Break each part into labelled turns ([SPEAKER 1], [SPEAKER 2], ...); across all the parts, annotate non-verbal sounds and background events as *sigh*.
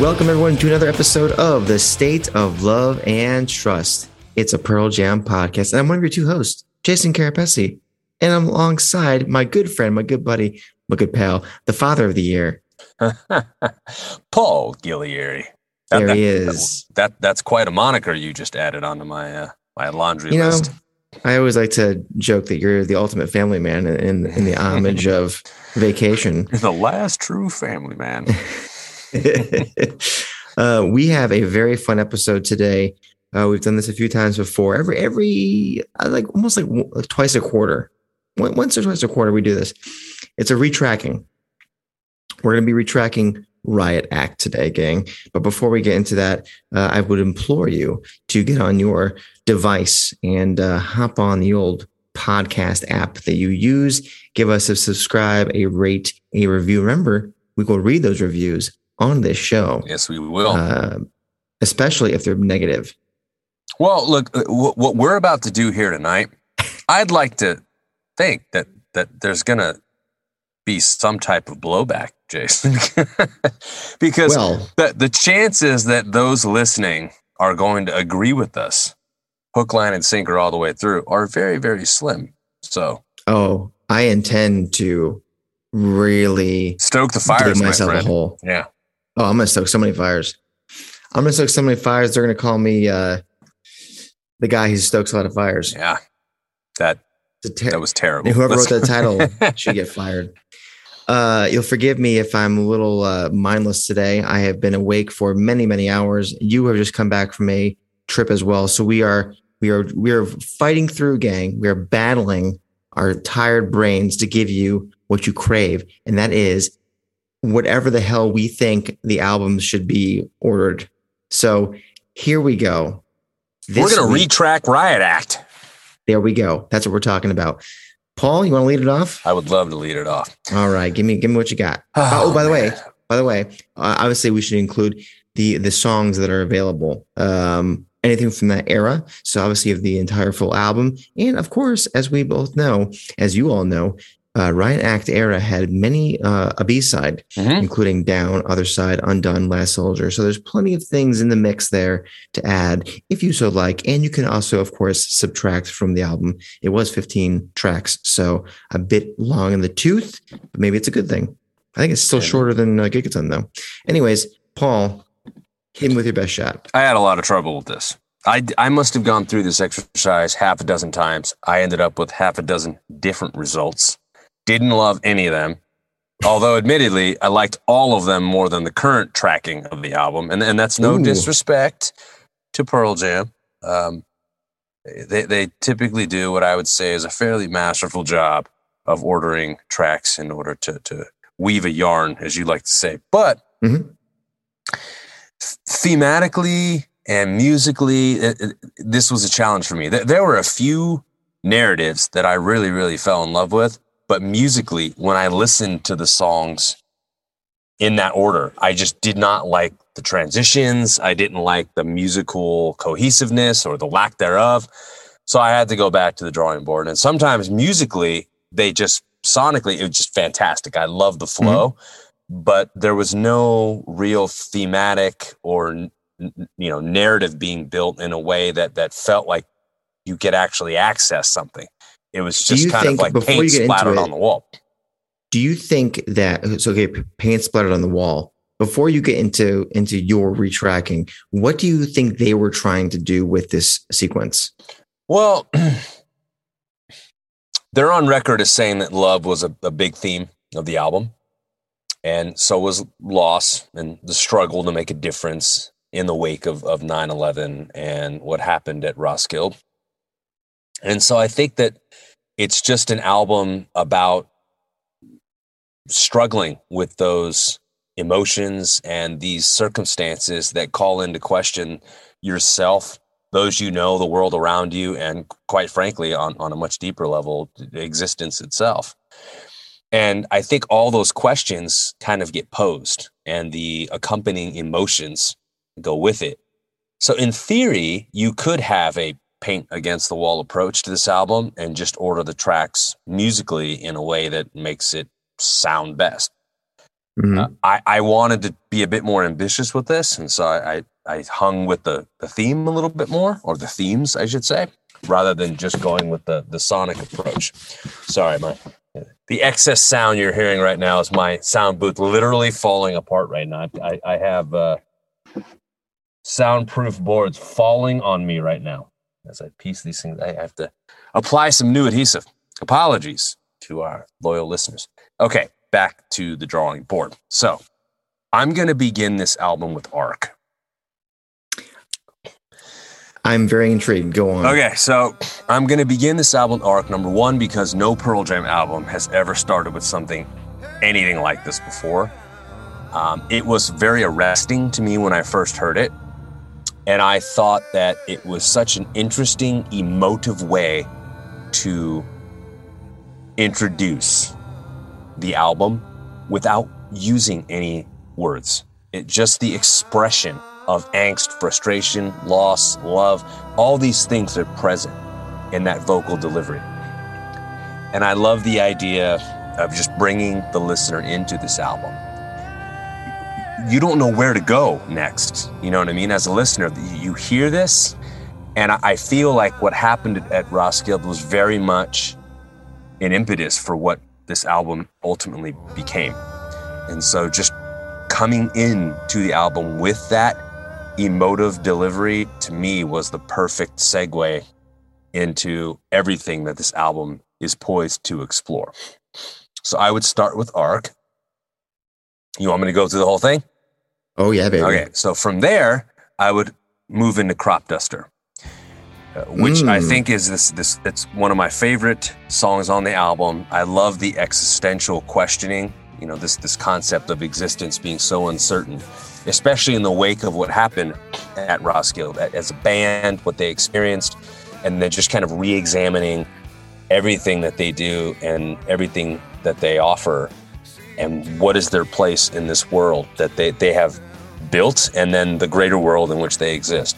[SPEAKER 1] Welcome, everyone, to another episode of the State of Love and Trust. It's a Pearl Jam podcast, and I'm one of your two hosts, Jason Carapesi, and I'm alongside my good friend, my good buddy, my good pal, the father of the year. *laughs*
[SPEAKER 2] Paul Gillieri. That,
[SPEAKER 1] There
[SPEAKER 2] that,
[SPEAKER 1] he is.
[SPEAKER 2] That, that's quite a moniker you just added onto my uh, my laundry
[SPEAKER 1] You know,
[SPEAKER 2] list.
[SPEAKER 1] I always like to joke that you're the ultimate family man in, in the homage *laughs* of vacation.
[SPEAKER 2] the last true family man. *laughs* *laughs*
[SPEAKER 1] uh, we have a very fun episode today. Uh, we've done this a few times before. Every every uh, like almost like w- like twice a quarter, once or twice a quarter, we do this. It's a retracking. We're going to be retracking Riot Act today, gang. But before we get into that, uh, I would implore you to get on your device and uh, hop on the old podcast app that you use. Give us a subscribe, a rate, a review. Remember, we will read those reviews on this show,
[SPEAKER 2] yes, we will.
[SPEAKER 1] uh, especially if they're negative.
[SPEAKER 2] well, look, uh, what we're about to do here tonight, *laughs* I'd like to think that that there's gonna be some type of blowback, *laughs* Jason, because
[SPEAKER 1] Well,
[SPEAKER 2] the the chances that those listening are going to agree with us, hook, line, and sinker all the way through, are very, very slim. So
[SPEAKER 1] oh, I intend to really
[SPEAKER 2] stoke the fires, my
[SPEAKER 1] myself a
[SPEAKER 2] friend.
[SPEAKER 1] hole.
[SPEAKER 2] Yeah,
[SPEAKER 1] Oh, I'm gonna stoke so many fires. I'm gonna stoke so many fires. They're gonna call me uh, the guy who stokes a lot of fires.
[SPEAKER 2] yeah, that
[SPEAKER 1] ter-
[SPEAKER 2] that was terrible.
[SPEAKER 1] Whoever wrote that title *laughs* should get fired. Uh, you'll forgive me if I'm a little uh, mindless today. I have been awake for many, many hours. You have just come back from a trip as well, so we are we are we are fighting through, gang. We are battling our tired brains to give you what you crave, and that is whatever the hell we think the albums should be ordered. So here we go.
[SPEAKER 2] We're gonna
[SPEAKER 1] week-
[SPEAKER 2] retrack Riot Act.
[SPEAKER 1] There we go. That's what we're talking about. Paul, you want to lead it off?
[SPEAKER 2] I would love to lead it off.
[SPEAKER 1] All right, give me give me what you got. *sighs* Oh, by the way, by the way, uh, obviously we should include the the songs that are available. Um, anything from that era. So obviously have the entire full album, and of course, as we both know, as you all know, uh, Riot Act era had many uh, a B side,
[SPEAKER 2] Mhm.
[SPEAKER 1] including Down, Other Side, Undone, Last Soldier. So there's plenty of things in the mix there to add if you so like, and you can also, of course, subtract from the album. It was 15 tracks, so a bit long in the tooth, but maybe it's a good thing. I think it's still shorter than uh, Gigaton, though. Anyways, Paul, hit him with your best shot.
[SPEAKER 2] I had a lot of trouble with this. I, I must have gone through this exercise half a dozen times. I ended up with half a dozen different results. Didn't love any of them. Although, admittedly, I liked all of them more than the current tracking of the album. And, and that's no
[SPEAKER 1] Ooh.
[SPEAKER 2] disrespect to Pearl Jam. Um, they, they typically do what I would say is a fairly masterful job of ordering tracks in order to, to weave a yarn, as you like to say. But
[SPEAKER 1] Mhm.
[SPEAKER 2] thematically and musically, it, it- this was a challenge for me. There, there were a few narratives that I really, really fell in love with, but musically, when I listened to the songs in that order, I just did not like the transitions. I didn't like the musical cohesiveness or the lack thereof. So I had to go back to the drawing board. And sometimes musically, they just sonically, it was just fantastic. I love the mm-hmm. flow, but there was no real thematic or you know narrative being built in a way that that felt like you could actually access something. It was just kind of
[SPEAKER 1] think
[SPEAKER 2] like
[SPEAKER 1] before
[SPEAKER 2] paint
[SPEAKER 1] you get into
[SPEAKER 2] splattered
[SPEAKER 1] it-
[SPEAKER 2] on the wall.
[SPEAKER 1] Do you think that so okay, paint splattered on the wall? Before you get into into your retracking, what do you think they were trying to do with this sequence?
[SPEAKER 2] Well, *clears throat* they're on record as saying that love was a, a big theme of the album. And so was loss and the struggle to make a difference in the wake of, of 9 11 and what happened at Roskilde. And so I think that it's just an album about struggling with those emotions and these circumstances that call into question yourself, those you know, the world around you, and quite frankly, on, on a much deeper level, existence itself. And I think all those questions kind of get posed and the accompanying emotions go with it. So, in theory, you could have a paint against the wall approach to this album and just order the tracks musically in a way that makes it sound best. Mm-hmm. Uh, I, I wanted to be a bit more ambitious with this. And so I, I, I hung with the, the theme a little bit more, or the themes, I should say, rather than just going with the, the sonic approach. Sorry, my the excess sound you're hearing right now is my sound booth literally falling apart right now. I, I have uh, soundproof boards falling on me right now as I piece these things. I have to apply some new adhesive. Apologies to our loyal listeners. Okay, back to the drawing board. So I'm going to begin this album with Arc.
[SPEAKER 1] I'm very intrigued. Go on.
[SPEAKER 2] Okay, so I'm going to begin this album with arc number one because no Pearl Jam album has ever started with something anything like this before. Um, it was very arresting to me when I first heard it. And I thought that it was such an interesting, emotive way to introduce the album without using any words. It just the expression of angst, frustration, loss, love, all these things are present in that vocal delivery. And I love the idea of just bringing the listener into this album. You don't know where to go next. You know what I mean? As a listener, you hear this, and I feel like what happened at Roskilde was very much an impetus for what this album ultimately became. And so just coming in to the album with that emotive delivery to me was the perfect segue into everything that this album is poised to explore. So I would start with Arc. You want me to go through the whole thing?
[SPEAKER 1] Oh, yeah, baby.
[SPEAKER 2] Okay. So from there, I would move into Crop Duster, uh, which mm. I think is this, this, it's one of my favorite songs on the album. I love the existential questioning, you know, this, this concept of existence being so uncertain especially in the wake of what happened at Roskilde as a band, what they experienced, and then just kind of re examining everything that they do and everything that they offer and what is their place in this world that they, they have built and then the greater world in which they exist.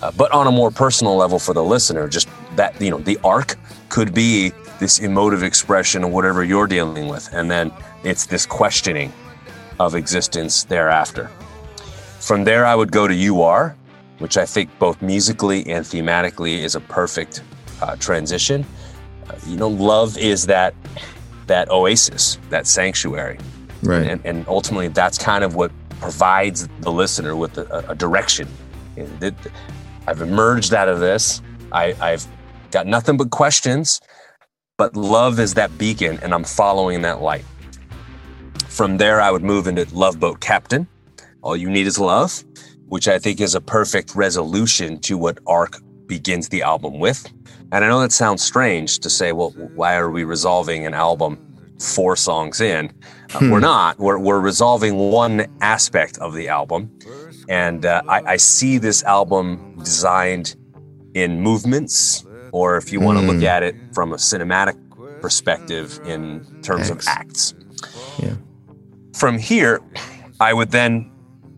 [SPEAKER 2] Uh, but on a more personal level for the listener, just that, you know, the arc could be this emotive expression of whatever you're dealing with. And then it's this questioning of existence thereafter. From there, I would go to You Are, which I think both musically and thematically is a perfect uh, transition. Uh, you know, love is that that oasis, that sanctuary,
[SPEAKER 1] right?
[SPEAKER 2] And, and ultimately, that's kind of what provides the listener with a, a direction. I've emerged out of this. I, I've got nothing but questions, but love is that beacon, and I'm following that light. From there, I would move into Love Boat Captain, all You Need Is Love, which I think is a perfect resolution to what Arc begins the album with. And I know that sounds strange to say, well, why are we resolving an album four songs in? Uh, hmm. We're not. We're, we're resolving one aspect of the album. And uh, I, I, see this album designed in movements, or if you want to look hmm. at it from a cinematic perspective in terms Acts. of acts.
[SPEAKER 1] Yeah.
[SPEAKER 2] From here, I would then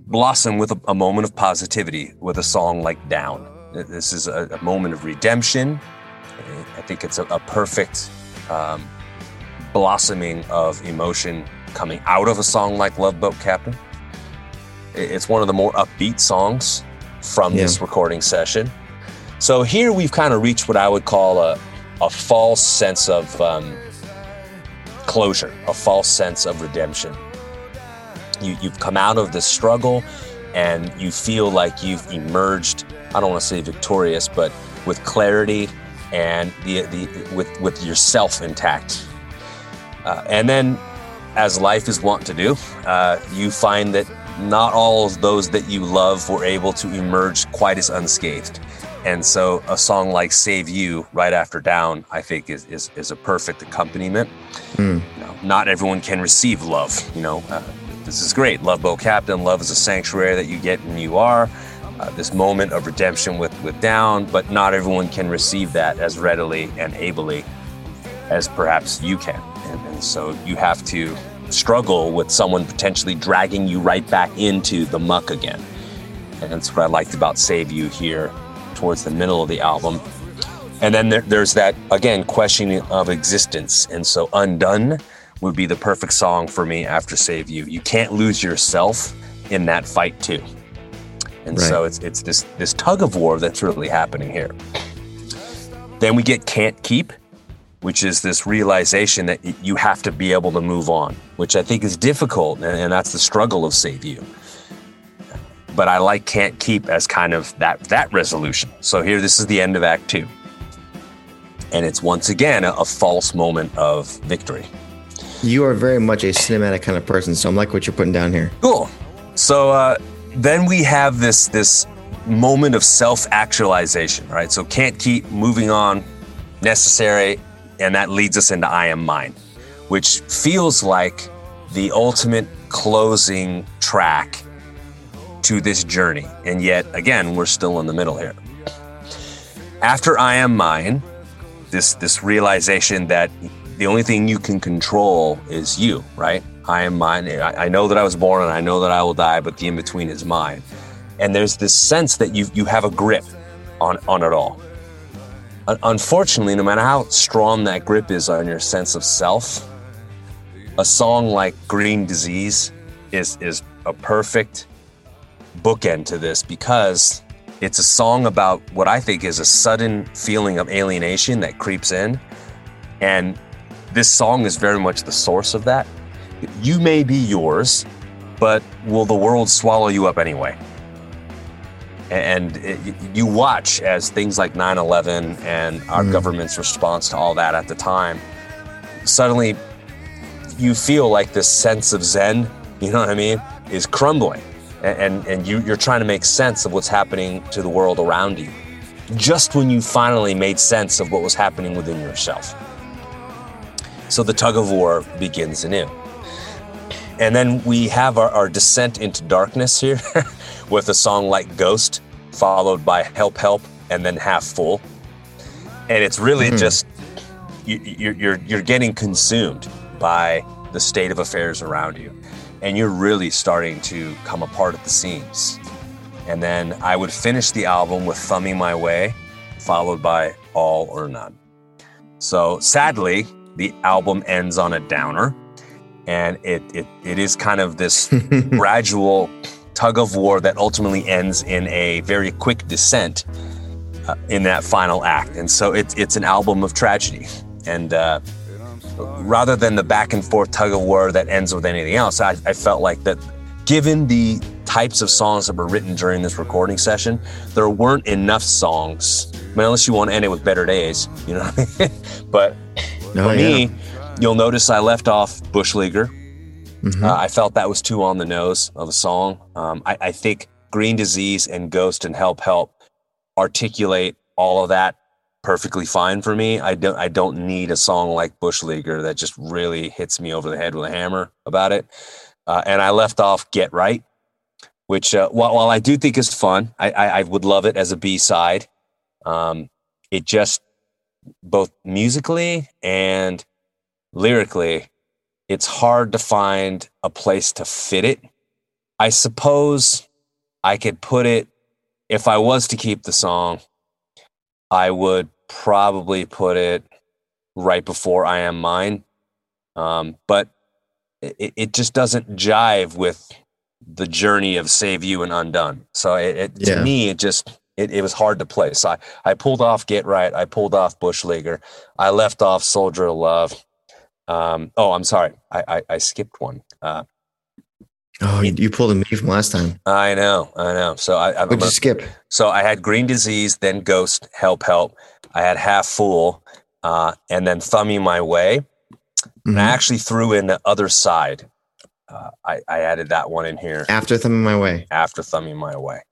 [SPEAKER 2] blossom with a, a, moment of positivity with a song like Down. This is a, a moment of redemption. I think it's a, a perfect um, blossoming of emotion coming out of a song like Love Boat Captain. It's one of the more upbeat songs from yeah. this recording session. So here we've kind of reached what I would call a, a false sense of um, closure, a false sense of redemption you, you've come out of the struggle and you feel like you've emerged i don't want to say victorious but with clarity and the, the with with yourself intact uh, and then as life is wont to do uh, you find that not all of those that you love were able to emerge quite as unscathed and so a song like save you right after down i think is is, is a perfect accompaniment mm. you know, not everyone can receive love you know uh, this is great. Love Boat Captain. Love is a sanctuary that you get in You Are. uh, this moment of redemption with with down, but not everyone can receive that as readily and ably as perhaps you can, and, and so you have to struggle with someone potentially dragging you right back into the muck again. And that's what I liked about Save You here towards the middle of the album. And then there, there's that, again, questioning of existence. And so Undone would be the perfect song for me after Save You. You can't lose yourself in that fight too. And right. so it's it's this this tug of war that's really happening here. Then we get Can't Keep, which is this realization that you have to be able to move on, which I think is difficult, and that's the struggle of Save You. But I like Can't Keep as kind of that that resolution. So here, this is the end of Act Two, and it's once again a, a false moment of victory.
[SPEAKER 1] You are very much a cinematic kind of person, so I'm like what you're putting down here.
[SPEAKER 2] Cool. So uh, then we have this this moment of self actualization, right? So can't keep moving on, necessary, and that leads us into I Am Mine, which feels like the ultimate closing track to this journey. And yet, again, we're still in the middle here. After I Am Mine, this, this realization that the only thing you can control is you, right? I am mine. I, know that I was born and I know that I will die, but the in between is mine. And there's this sense that you you have a grip on on it all unfortunately, no matter how strong that grip is on your sense of self, a song like Green Disease is, is a perfect bookend to this because it's a song about what I think is a sudden feeling of alienation that creeps in. And this song is very much the source of that. You may be yours, but will the world swallow you up anyway? And it, you watch as things like 9-11 and our mm. government's response to all that at the time suddenly you feel like this sense of zen *laughs* you know what i mean is crumbling. And, and, and you, you're trying to make sense of what's happening to the world around you just when you finally made sense of what was happening within yourself. So the tug of war begins anew and then we have our, our descent into darkness here *laughs* with a song like Ghost, followed by Help Help, and then Half Full. And it's really mm-hmm. just you, you're, you're, you're getting consumed by the state of affairs around you. And you're really starting to come apart at the seams. And then I would finish the album with Thumbing My Way, followed by All or None. So sadly, the album ends on a downer. And it, it, it is kind of this *laughs* gradual tug of war that ultimately ends in a very quick descent uh, in that final act. And so it's it's an album of tragedy. And uh, rather than the back and forth tug of war that ends with anything else, I, I felt like that given the types of songs that were written during this recording session, there weren't enough songs. I mean, unless you want to end it with better days, you know. *laughs* but oh, for yeah. me, you'll notice I left off Bush Leaguer Mm-hmm. Uh, I felt that was too on the nose of a song. Um, I, I, think Green Disease and Ghost and Help Help articulate all of that perfectly fine for me. I don't I don't need a song like Bush Leaguer that just really hits me over the head with a hammer about it. Uh, and I left off Get Right, which uh, while, while, I do think is fun, I, I, I would love it as a B side. Um, it just both musically and lyrically it's hard to find a place to fit it. I suppose I could put it, if I was to keep the song, I would probably put it right before I Am Mine. Um, but it, it just doesn't jive with the journey of Save You and Undone. So it, it yeah. to me, it just, it, it was hard to play. So I, I pulled off Get Right. I pulled off Bush Leaguer. I left off Soldier of Love. Um, oh, I'm sorry. I, I, I skipped one. Uh,
[SPEAKER 1] oh, you, you pulled a me from last time.
[SPEAKER 2] I know. I know. So I, I
[SPEAKER 1] would you skip?
[SPEAKER 2] So I had green disease, then ghost, help, help. I had half full, uh, and then thumbing my way. Mm-hmm. And I mm-hmm. actually threw in the other side. Uh, I, I added that one in here
[SPEAKER 1] after thumbing my way.
[SPEAKER 2] After thumbing my way.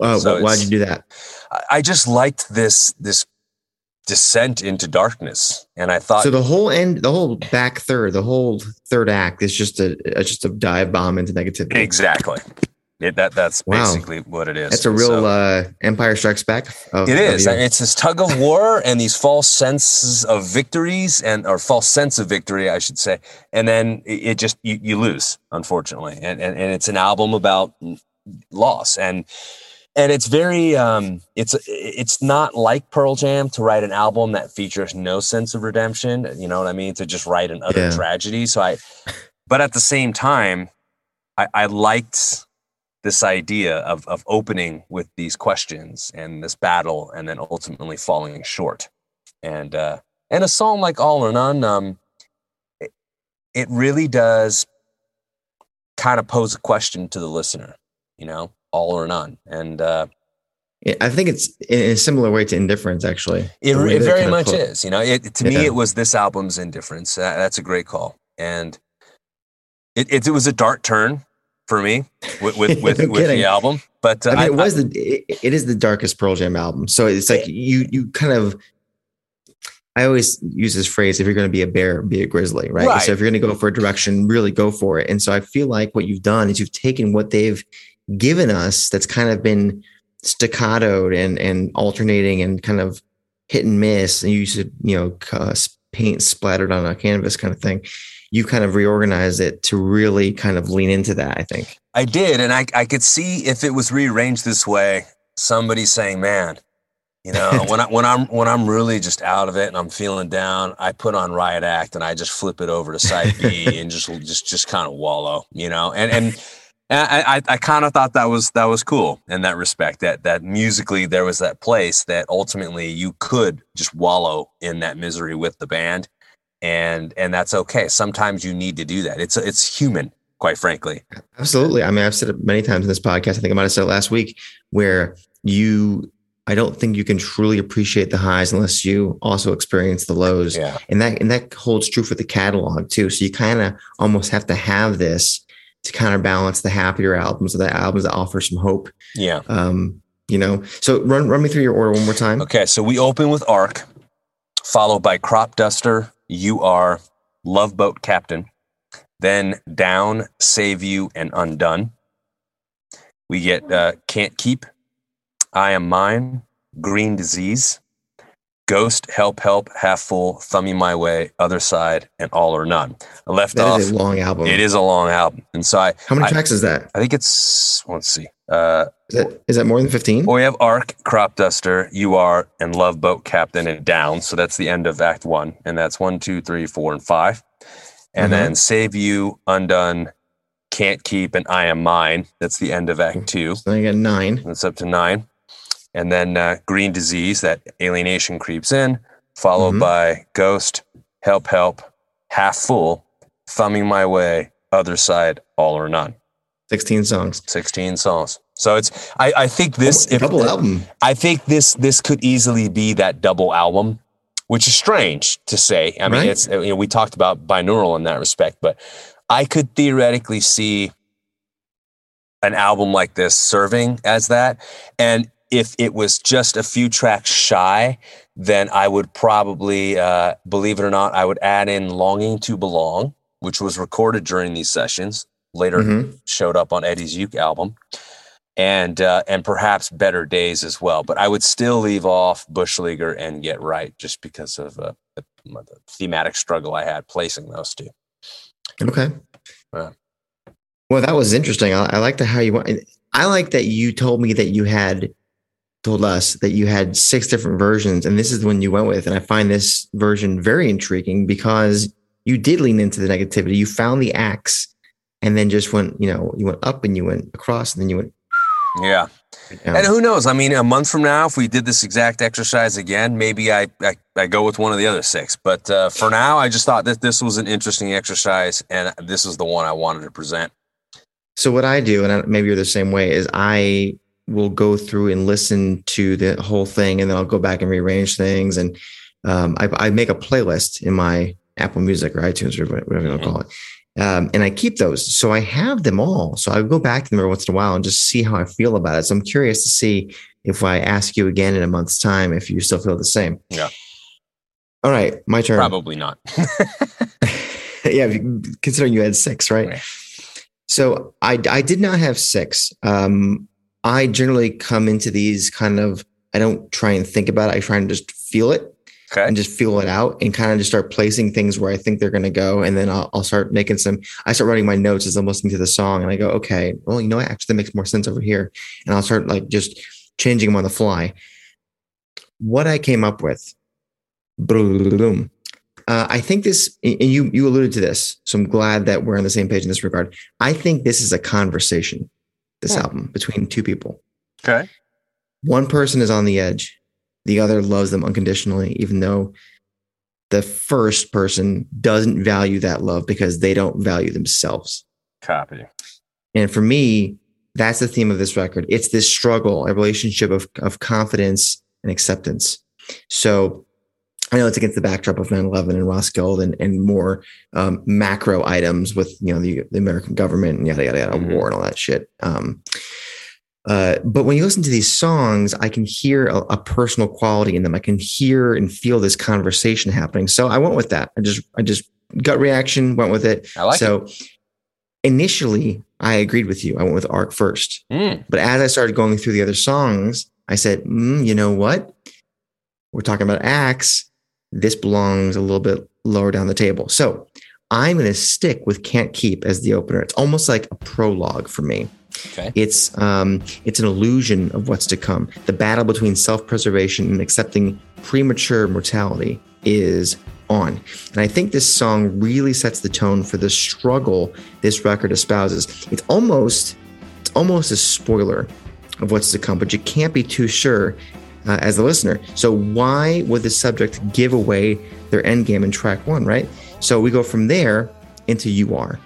[SPEAKER 1] Uh, so why'd you do that?
[SPEAKER 2] I just liked this this descent into darkness. And I thought
[SPEAKER 1] so. The whole end, the whole back third, the whole third act is just a, just a dive bomb into negativity.
[SPEAKER 2] Exactly. It, that that's
[SPEAKER 1] Wow.
[SPEAKER 2] basically what it is.
[SPEAKER 1] That's a real
[SPEAKER 2] So-
[SPEAKER 1] uh, Empire Strikes Back. Of,
[SPEAKER 2] It
[SPEAKER 1] of
[SPEAKER 2] It's this tug of war and these false senses of victories and or false sense of victory, I should say. And then it, it just you, you lose, unfortunately. And, and and it's an album about loss and and it's very um it's it's not like Pearl Jam to write an album that features no sense of redemption. You know what I mean? To just write an utter
[SPEAKER 1] Yeah.
[SPEAKER 2] tragedy. So I but at the same time, I, I liked this idea of of opening with these questions and this battle and then ultimately falling short and uh and a song like all or none um it, it really does kind of pose a question to the listener you know all or none and uh
[SPEAKER 1] Yeah, I think it's in a similar way to Indifference, actually.
[SPEAKER 2] it, it very much
[SPEAKER 1] put-
[SPEAKER 2] is you know it to me it was this album's indifference That- that's a great call and it, it, it was a dark turn for me with with, with, *laughs*
[SPEAKER 1] No
[SPEAKER 2] with the album but uh,
[SPEAKER 1] I mean, it
[SPEAKER 2] I-
[SPEAKER 1] was the it, it is the darkest Pearl Jam album. So it's like you you kind of. I always use this phrase: if you're going to be a bear, be a grizzly, right?
[SPEAKER 2] Right.
[SPEAKER 1] So if you're going to go for a direction, really go for it. And so I feel like what you've done is you've taken what they've given us, that's kind of been staccatoed and and alternating and kind of hit and miss, and you used to you know uh, paint splattered on a canvas kind of thing. You kind of reorganized it to really kind of lean into that. I think.
[SPEAKER 2] I did, and I I could see if it was rearranged this way, somebody saying, "Man, you know, *laughs* when I when I'm when I'm really just out of it and I'm feeling down, I put on Riot Act and I just flip it over to side B *laughs* and just just just kind of wallow, you know." And and, and I I, I kind of thought that was that was cool in that respect. That that musically there was that place that ultimately you could just wallow in that misery with the band, and and that's okay. Sometimes you need to do that. It's it's human, quite frankly.
[SPEAKER 1] Absolutely. I mean, I've said it many times in this podcast. I think I might have said it last week, where you, I don't think you can truly appreciate the highs unless you also experience the lows,
[SPEAKER 2] Yeah.
[SPEAKER 1] and that and that holds true for the catalog too. So you kind of almost have to have this to counterbalance the happier albums or the albums that offer some hope.
[SPEAKER 2] Yeah.
[SPEAKER 1] Um, you know. So run run me through your order one more time.
[SPEAKER 2] Okay, so we open with Arc, followed by Crop Duster, You Are, Love Boat Captain, then Down, Save You, and Undone. We get uh, Can't Keep, I Am Mine, Green Disease, Ghost, Help, Help, Half Full, Thumbing My Way, Other Side, and All or None. I left
[SPEAKER 1] That
[SPEAKER 2] off.
[SPEAKER 1] is a long album.
[SPEAKER 2] it is a long album, and so I,
[SPEAKER 1] How many
[SPEAKER 2] I-
[SPEAKER 1] tracks is that?
[SPEAKER 2] I think it's let's see. Uh,
[SPEAKER 1] Is that is that more than fifteen?
[SPEAKER 2] well, we have Arc, Crop Duster, You Are, and Love Boat Captain and Down. So that's the end of Act One. And that's one, two, three, four, and five. And
[SPEAKER 1] Mhm.
[SPEAKER 2] then Save You, Undone, Can't Keep, and I Am Mine. That's the end of Act Two.
[SPEAKER 1] So I got nine.
[SPEAKER 2] That's up to nine. And then uh, Green Disease, that alienation creeps in, followed
[SPEAKER 1] Mhm.
[SPEAKER 2] by Ghost, Help, Help, Half Full, Thumbing My Way, Other Side, All or None.
[SPEAKER 1] Sixteen songs.
[SPEAKER 2] 16 songs. So it's, I, I think this,
[SPEAKER 1] Oh, double album.
[SPEAKER 2] I think this this could easily be that double album, which is strange to say. I mean,
[SPEAKER 1] Right.
[SPEAKER 2] it's you know, we talked about binaural in that respect, but I could theoretically see an album like this serving as that. And if it was just a few tracks shy, then I would probably, uh, believe it or not, I would add in "Longing to Belong," which was recorded during these sessions. Later,
[SPEAKER 1] Mhm.
[SPEAKER 2] showed up on Eddie's Uke album, and uh, and perhaps Better Days as well. But I would still leave off Bush Leaguer and Get Right just because of uh, the, the thematic struggle I had placing those two.
[SPEAKER 1] Okay. Well, that was interesting. I, I like the how you went. I like that you told me that you had told us that you had six different versions, and this is the one you went with. And I find this version very intriguing because you did lean into the negativity. You found the axe, and then just went. You know, you went up and you went across, and then you went.
[SPEAKER 2] Yeah.
[SPEAKER 1] down.
[SPEAKER 2] And who knows? I mean, a month from now, if we did this exact exercise again, maybe I, I, I go with one of the other six. But uh, for now, I just thought that this was an interesting exercise, and this is the one I wanted to present.
[SPEAKER 1] So what I do, and maybe you're the same way, is I will go through and listen to the whole thing, and then I'll go back and rearrange things, and um, I, I make a playlist in my Apple Music or iTunes or whatever you want to call it, um, and I keep those. So I have them all. So I go back to them every once in a while and just see how I feel about it. So I'm curious to see if I ask you again in a month's time if you still feel the same.
[SPEAKER 2] Yeah.
[SPEAKER 1] All right, my turn.
[SPEAKER 2] Probably not. *laughs* *laughs*
[SPEAKER 1] yeah, considering you had six, right?
[SPEAKER 2] Right.
[SPEAKER 1] So I I did not have six. Um, I generally come into these kind of I don't try and think about it. I try and just feel it
[SPEAKER 2] Okay.
[SPEAKER 1] and just feel it out and kind of just start placing things where I think they're going to go. And then I'll, I'll start making some, I start writing my notes as I'm listening to the song and I go, okay, well, you know what? Actually, that makes more sense over here. And I'll start like just changing them on the fly. What I came up with, boom. Uh, I think this, and you you alluded to this, so I'm glad that we're on the same page in this regard. I think this is a conversation, this
[SPEAKER 2] Hmm.
[SPEAKER 1] album between two people
[SPEAKER 2] Okay.
[SPEAKER 1] one person is on the edge the other loves them unconditionally even though the first person doesn't value that love because they don't value themselves
[SPEAKER 2] Copy.
[SPEAKER 1] and for me that's the theme of this record it's this struggle a relationship of, of confidence and acceptance so I know it's against the backdrop of 9-11 and Roskilde and, and more um, macro items with you know the, the American government and yada yada yada
[SPEAKER 2] Mhm.
[SPEAKER 1] war and all that shit. Um, uh, but when you listen to these songs, I can hear a, a personal quality in them. I can hear and feel this conversation happening. So I went with that. I just I just gut reaction went with it.
[SPEAKER 2] I like
[SPEAKER 1] so initially, I agreed with you. I went with Arc first.
[SPEAKER 2] Mm.
[SPEAKER 1] But as I started going through the other songs, I said, mm, you know what? We're talking about Axe. This belongs a little bit lower down the table. So I'm going to stick with Can't Keep as the opener. It's almost like a prologue for me.
[SPEAKER 2] Okay.
[SPEAKER 1] It's um, it's an illusion of what's to come. The battle between self-preservation and accepting premature mortality is on. And I think this song really sets the tone for the struggle this record espouses. It's almost it's almost a spoiler of what's to come, but you can't be too sure uh, as a listener. So why would the subject give away their end game in track one, right? So we go from there into you are.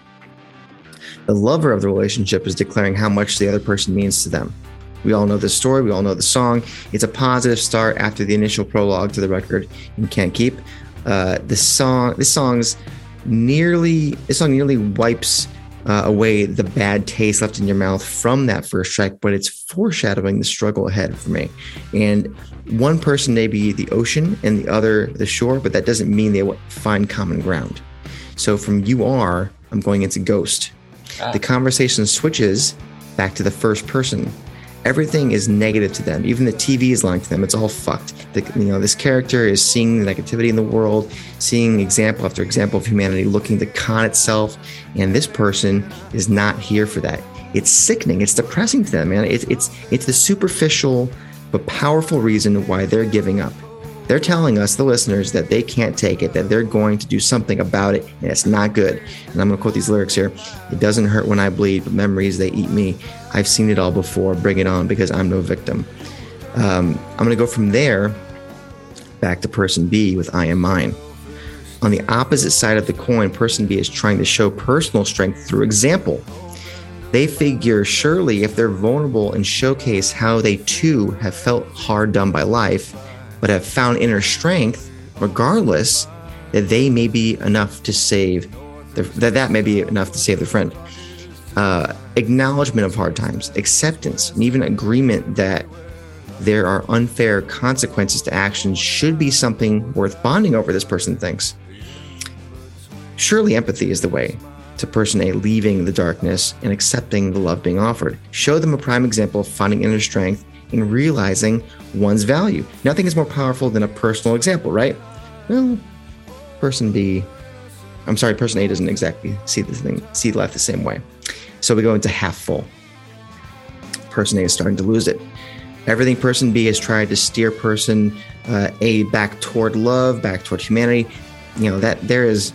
[SPEAKER 1] The lover of the relationship is declaring how much the other person means to them. We all know the story, we all know the song. It's a positive start after the initial prologue to the record and can't keep. Uh, the song, this song's nearly, this song nearly wipes uh, away the bad taste left in your mouth from that first track, but it's foreshadowing the struggle ahead for me. And one person may be the ocean and the other the shore, but that doesn't mean they will find common ground. So from you are, I'm going into ghost.
[SPEAKER 2] Ah.
[SPEAKER 1] The conversation switches back to the first person. Everything is negative to them. Even the TV is lying to them. It's all fucked. The, you know, this character is seeing the negativity in the world, seeing example after example of humanity looking to con itself, and this person is not here for that. It's sickening. It's depressing to them, man. It's it's it's the superficial but powerful reason why they're giving up. They're telling us, the listeners, that they can't take it, that they're going to do something about it, and it's not good. And I'm going to quote these lyrics here It doesn't hurt when I bleed, but memories, they eat me. I've seen it all before. Bring it on because I'm no victim. Um, I'm going to go from there back to person B with I Am Mine. On the opposite side of the coin, person B is trying to show personal strength through example. They figure surely if they're vulnerable and showcase how they too have felt hard done by life, but have found inner strength, regardless, that they may be enough to save their, that that may be enough to save their friend. Uh, acknowledgement of hard times, acceptance, and even agreement that there are unfair consequences to actions should be something worth bonding over, this person thinks. Surely empathy is the way to person A leaving the darkness and accepting the love being offered. Show them a prime example of finding inner strength in realizing one's value. Nothing is more powerful than a personal example, right? Well, person B, I'm sorry, person A doesn't exactly see the thing, see life the same way. So we go into half full. Person A is starting to lose it. Everything person B has tried to steer person uh, A back toward love, back toward humanity. You know that there is,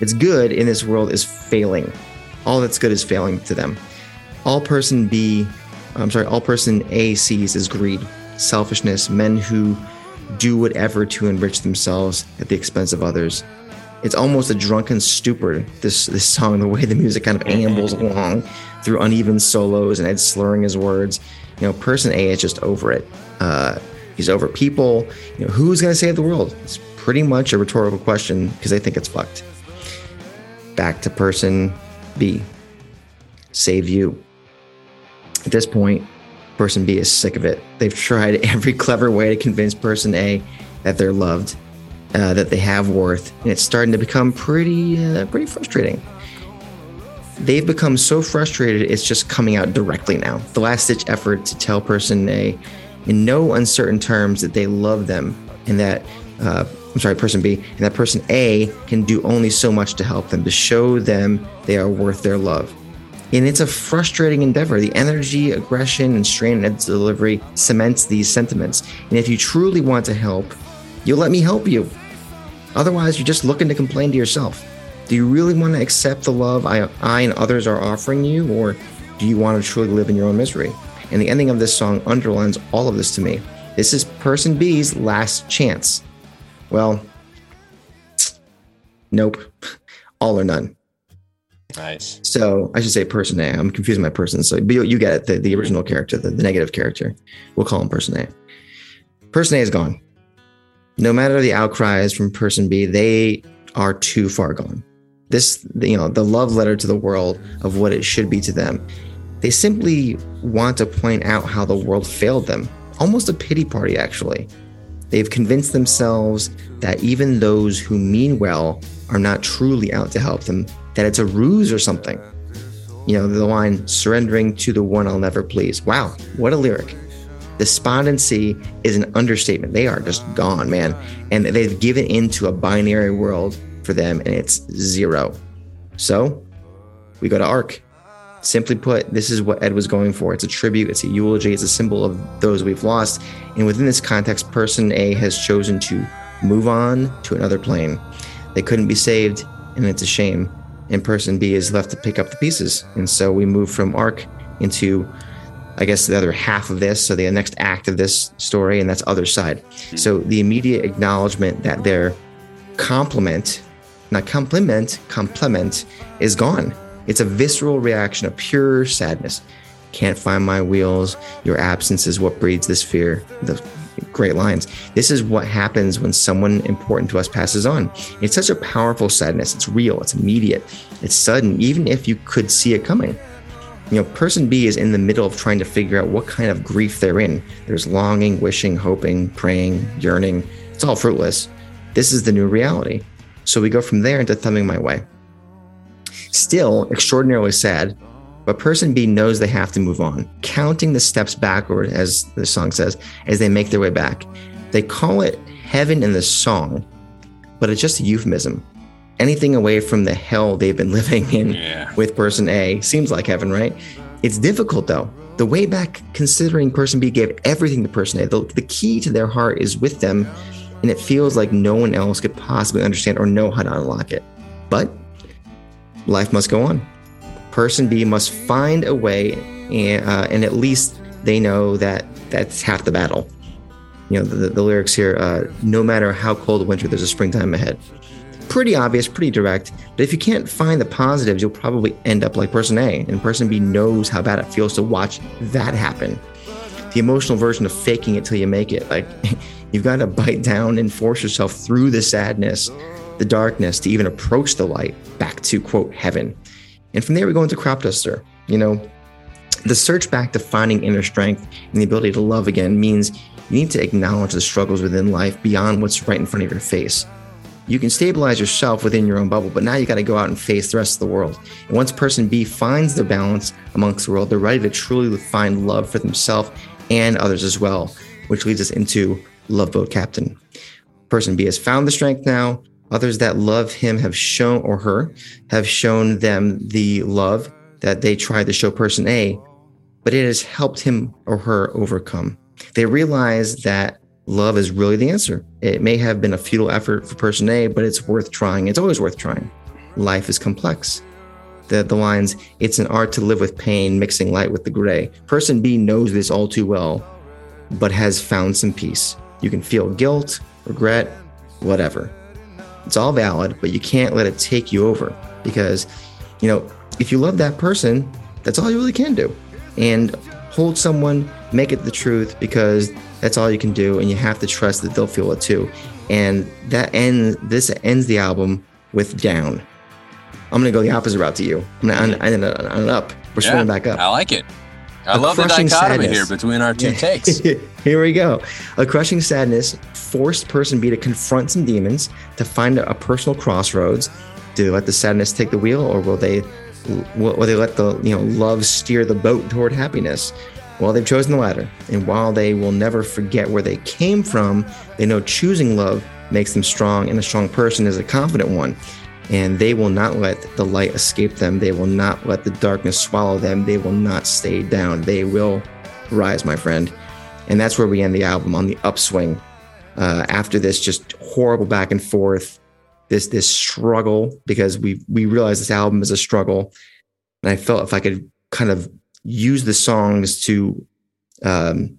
[SPEAKER 1] it's good in this world is failing. All that's good is failing to them. All person B, I'm sorry, all person A sees is greed, selfishness, men who do whatever to enrich themselves at the expense of others. It's almost a drunken stupor. This this song, the way the music kind of ambles along through uneven solos and Ed slurring his words. You know, person A is just over it. Uh, he's over people. You know, who's going to save the world? It's pretty much a rhetorical question because they think it's fucked. Back to person B. Save you. At this point, person B is sick of it. They've *laughs* tried every clever way to convince person A that they're loved, uh, that they have worth, and it's starting to become pretty, uh, pretty frustrating. they've become so frustrated, it's just coming out directly now. The last ditch effort to tell person A in no uncertain terms that they love them and that, uh, I'm sorry, person B, and that person A can do only so much to help them, to show them they are worth their love. And it's a frustrating endeavor. The energy, aggression, and strain in Ed's delivery cements these sentiments. And if you truly want to help, you'll let me help you. Otherwise, you're just looking to complain to yourself. Do you really want to accept the love I, I and others are offering you, or do you want to truly live in your own misery? And the ending of this song underlines all of this to me. This is person B's last chance. Well, nope. *laughs* All or none.
[SPEAKER 2] Nice.
[SPEAKER 1] So I should say person A. I'm confusing my person. So but you, you get it. The, the original character, the, the negative character. We'll call him person A. Person A is gone. No matter the outcries from person B, they are too far gone. This, you know, the love letter to the world of what it should be to them. They simply want to point out how the world failed them. Almost a pity party, actually. They've convinced themselves that even those who mean well are not truly out to help them, that it's a ruse or something. You know, the line, surrendering to the one I'll never please. Wow, what a lyric. Despondency is an understatement. They are just gone, man. And they've given into a binary world for them, and it's zero. So we go to Arc. Simply put, this is what Ed was going for. It's a tribute, it's a eulogy, it's a symbol of those we've lost. And within this context, person A has chosen to move on to another plane. They couldn't be saved, and it's a shame. And person B is left to pick up the pieces. And so we move from Arc into, I guess, the other half of this. So the next act of this story, and that's other side. Hmm. So the immediate acknowledgement that their compliment, not compliment, compliment is gone. It's a visceral reaction of pure sadness. Can't find my wheels. Your absence is what breeds this fear. The great lines. This is what happens when someone important to us passes on. It's such a powerful sadness. It's real, it's immediate, it's sudden, even if you could see it coming. You know, person B is in the middle of trying to figure out what kind of grief they're in. There's longing, wishing, hoping, praying, yearning. It's all fruitless. This is the new reality. So we go from there into thumbing my way. Still extraordinarily sad, but person B knows they have to move on, counting the steps backward, as the song says, as they make their way back. They call it heaven in the song, but it's just a euphemism. Anything away from the hell they've been *laughs* living in
[SPEAKER 2] Yeah.
[SPEAKER 1] with person A seems like heaven, right? It's difficult though. The way back, considering person B gave everything to person A, the, the key to their heart is with them, and it feels like no one else could possibly understand or know how to unlock it. But life must go on. Person B must find a way, and, uh, and at least they know that that's half the battle. You know, the, the lyrics here uh, no matter how cold the winter, there's a springtime ahead. Pretty obvious, pretty direct. But if you can't find the positives, you'll probably end up like person A, and person B knows how bad it feels to watch that happen. The emotional version of faking it till you make it. Like, *laughs* you've got to bite down and force yourself through the sadness, the darkness to even approach the light back to quote heaven. And from there, we go into crop duster. You know, the search back to finding inner strength and the ability to love again means you need to acknowledge the struggles within life beyond what's right in front of your face. You can stabilize yourself within your own bubble, but now you got to go out and face the rest of the world. And once person B finds their balance amongst the world, they're ready to truly find love for themselves and others as well, which leads us into Love Boat Captain. Person B has found the strength now. Others that love him have shown, or her, have shown them the love that they tried to show person A, but it has helped him or her overcome. They realize that love is really the answer. It may have been a futile effort for person A, but it's worth trying. It's always worth trying. Life is complex. The, the lines, it's an art to live with pain, mixing light with the gray. Person B knows this all too well, but has found some peace. You can feel guilt, regret, whatever. It's all valid, but you can't let it take you over because, you know, if you love that person, that's all you really can do. And hold someone, make it the truth because that's all you can do. And you have to trust that they'll feel it too. And that ends, this ends the album with down. I'm going to go the opposite route to you. I'm going to end it on an up. We're
[SPEAKER 2] Yeah,
[SPEAKER 1] swinging back up.
[SPEAKER 2] I like it. I
[SPEAKER 1] A
[SPEAKER 2] love the dichotomy
[SPEAKER 1] sadness.
[SPEAKER 2] here between our two takes. *laughs*
[SPEAKER 1] Here we go. A crushing sadness forced person B to confront some demons, to find a, personal crossroads. Do they let the sadness take the wheel, or will they will they let the you know love steer the boat toward happiness? Well, they've chosen the latter, and while they will never forget where they came from, they know choosing love makes them strong, and a strong person is a confident one. And they will not let the light escape them. They will not let the darkness swallow them. They will not stay down. They will rise, my friend. And that's where we end the album on the upswing. Uh, after this just horrible back and forth, this this struggle because we we realized this album is a struggle, and I felt if I could kind of use the songs to um,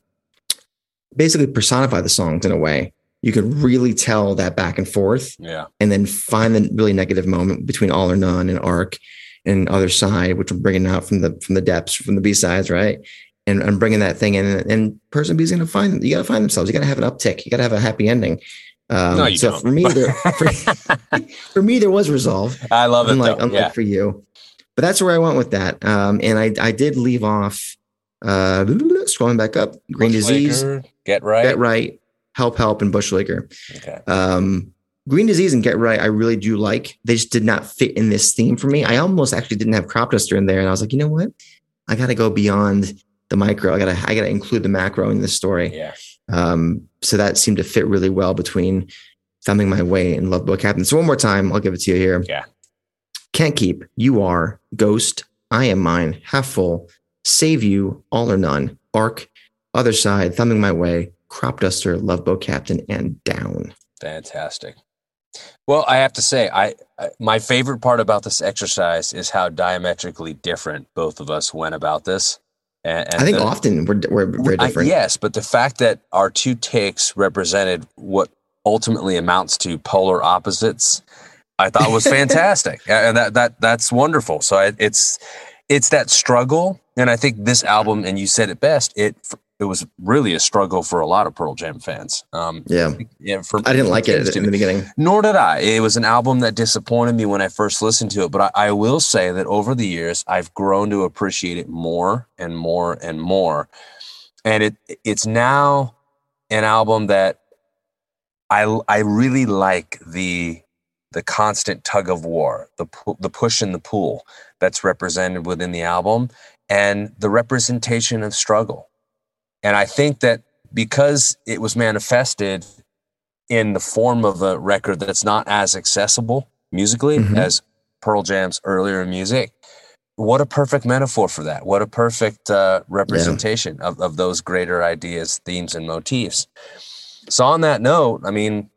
[SPEAKER 1] basically personify the songs in a way, you could really tell that back and forth.
[SPEAKER 2] Yeah.
[SPEAKER 1] And then find the really negative moment between All or None and Arc and Other Side, which I'm bringing out from the from the depths from the B sides, right? And I'm bringing that thing in, and person B is going to find you got to find themselves. You got to have an uptick. You got to have a happy ending. Um,
[SPEAKER 2] No, you
[SPEAKER 1] so
[SPEAKER 2] don't.
[SPEAKER 1] for me, there, *laughs* for, *laughs* for me, there was resolve
[SPEAKER 2] I love it.
[SPEAKER 1] unlike,
[SPEAKER 2] though.
[SPEAKER 1] unlike
[SPEAKER 2] yeah.
[SPEAKER 1] for you. But that's where I went with that. Um, and I, I did leave off, uh, scrolling back up, Green Disease,
[SPEAKER 2] Bushleaguer, Get right.
[SPEAKER 1] Get Right, Help Help, and Bushleaguer.
[SPEAKER 2] Okay.
[SPEAKER 1] Um, Green Disease and Get Right, I really do like. They just did not fit in this theme for me. I almost actually didn't have Crop Duster in there, and I was like, you know what? I got to go beyond the micro. I got to I got to include the macro in this story.
[SPEAKER 2] Yeah.
[SPEAKER 1] Um, so that seemed to fit really well between Thumbing My Way and Love Boat Captain. So one more time, I'll give it to you here.
[SPEAKER 2] Yeah.
[SPEAKER 1] Can't keep, you are, ghost, I am mine, half full, save you, all or none, arc, other side, thumbing my way, crop duster, love boat captain, and down.
[SPEAKER 2] Fantastic. Well, I have to say, I, I my favorite part about this exercise is how diametrically different both of us went about this. And, and
[SPEAKER 1] I think
[SPEAKER 2] the-
[SPEAKER 1] often we're, we're very
[SPEAKER 2] I-
[SPEAKER 1] different.
[SPEAKER 2] yes, but the fact that our two takes represented what ultimately amounts to polar opposites, I thought was fantastic, and that that that's wonderful. So I, it's it's that struggle, and I think this album, and you said it best. It it was really a struggle for a lot of Pearl Jam fans. Um,
[SPEAKER 1] Yeah.
[SPEAKER 2] yeah, for
[SPEAKER 1] I didn't like it in the beginning.
[SPEAKER 2] nor did I. It was an album that disappointed me when I first listened to it. But I, I will say that over the years, I've grown to appreciate it more and more and more. And it it's now an album that I I really like the the constant tug of war, the pu- the push and the pull that's represented within the album, and the representation of struggle. And I think that because it was manifested in the form of a record that's not as accessible musically
[SPEAKER 1] Mhm.
[SPEAKER 2] as Pearl Jam's earlier music. What a perfect metaphor for that. What a perfect uh, representation of, of those greater ideas, themes, and motifs. So, on that note, I mean,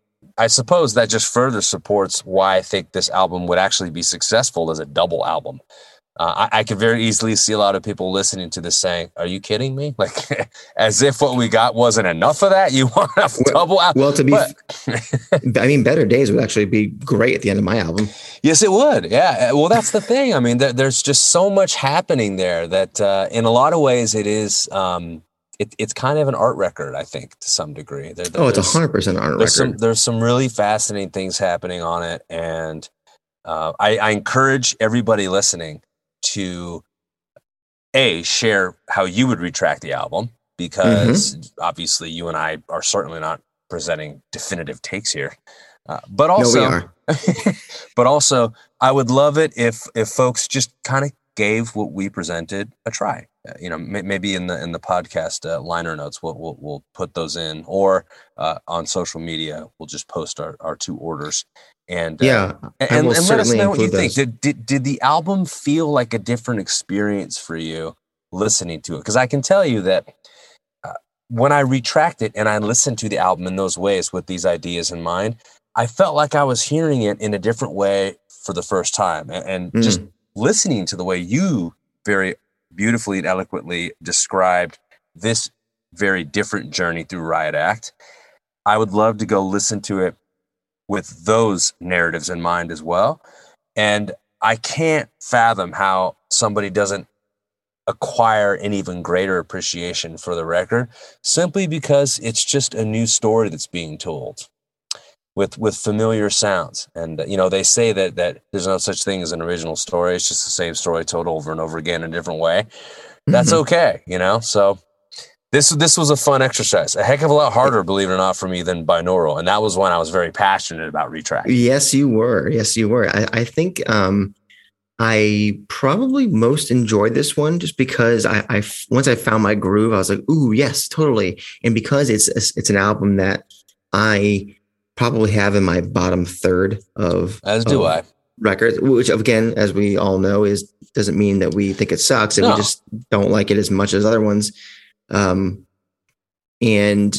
[SPEAKER 2] I suppose that just further supports why I think this album would actually be successful as a double album. Uh, I, I could very easily see a lot of people listening to this saying, "Are you kidding me?" *laughs* Like, as if what we got wasn't enough of that. You *laughs* want a
[SPEAKER 1] Well-
[SPEAKER 2] double album?
[SPEAKER 1] Well, to be,
[SPEAKER 2] But-
[SPEAKER 1] I mean, Better Days would actually be great at the end of my album.
[SPEAKER 2] Yes, it would. Yeah. Uh, Well, that's the thing. I mean, there, there's just so much happening there that, uh, in a lot of ways, it is. Um, it, it's kind of an art record, I think, to some degree. There,
[SPEAKER 1] Oh, it's a hundred percent art
[SPEAKER 2] there's some
[SPEAKER 1] record.
[SPEAKER 2] there's some really fascinating things happening on it, and uh, I, I encourage everybody listening to a share how you would retract the album because
[SPEAKER 1] Mm-hmm.
[SPEAKER 2] obviously you and I are certainly not presenting definitive takes here, uh, but
[SPEAKER 1] no,
[SPEAKER 2] also
[SPEAKER 1] are. *laughs*
[SPEAKER 2] but also I would love it if if folks just kind of gave what we presented a try. Uh, you know, may, maybe in the in the podcast uh, liner notes, we'll, we'll we'll put those in, or uh, on social media, we'll just post our, our two orders. And uh,
[SPEAKER 1] Yeah,
[SPEAKER 2] and, and let us know what you
[SPEAKER 1] include
[SPEAKER 2] think. Did, did did the album feel like a different experience for you listening to it? Because I can tell you that uh, when I retract it and I listened to the album in those ways with these ideas in mind, I felt like I was hearing it in a different way for the first time, and, and
[SPEAKER 1] Mm.
[SPEAKER 2] just listening to the way you very beautifully and eloquently described this very different journey through Riot Act. I would love to go listen to it with those narratives in mind as well. And I can't fathom how somebody doesn't acquire an even greater appreciation for the record simply because it's just a new story that's being told with with familiar sounds and you know they say that that there's no such thing as an original story it's just the same story told over and over again in a different way that's
[SPEAKER 1] Mhm.
[SPEAKER 2] okay you know so this this was a fun exercise a heck of a lot harder believe it or not for me than binaural and that was when i was very passionate about retract
[SPEAKER 1] Yes, you were. Yes, you were. I, I think um, I probably most enjoyed this one just because I, I once I found my groove, I was like, "Ooh, yes, totally!" And because it's it's an album that I probably have in my bottom third of
[SPEAKER 2] as do
[SPEAKER 1] of
[SPEAKER 2] I
[SPEAKER 1] records, which again, as we all know, is doesn't mean that we think it sucks and
[SPEAKER 2] No.
[SPEAKER 1] we just don't like it as much as other ones. Um, and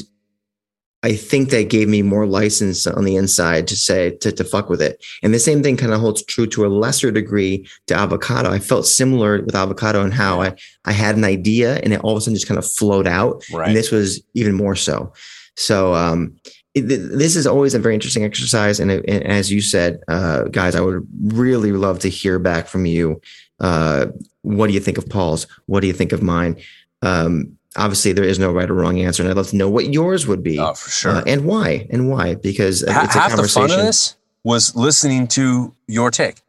[SPEAKER 1] I think that gave me more license on the inside to say to, to fuck with it. And the same thing kind of holds true to a lesser degree to avocado. I felt similar with avocado and how I, I had an idea and it all of a sudden just kind of flowed out.
[SPEAKER 2] right.
[SPEAKER 1] And this was even more so. So um, this is always a very interesting exercise. And, and as you said, uh, guys, I would really love to hear back from you. Uh, what do you think of Paul's? What do you think of mine? Um, obviously, there is no right or wrong answer, and I'd love to know what yours would be
[SPEAKER 2] oh, for sure.
[SPEAKER 1] uh, and why and why because it's a
[SPEAKER 2] half the fun of this was listening to your take.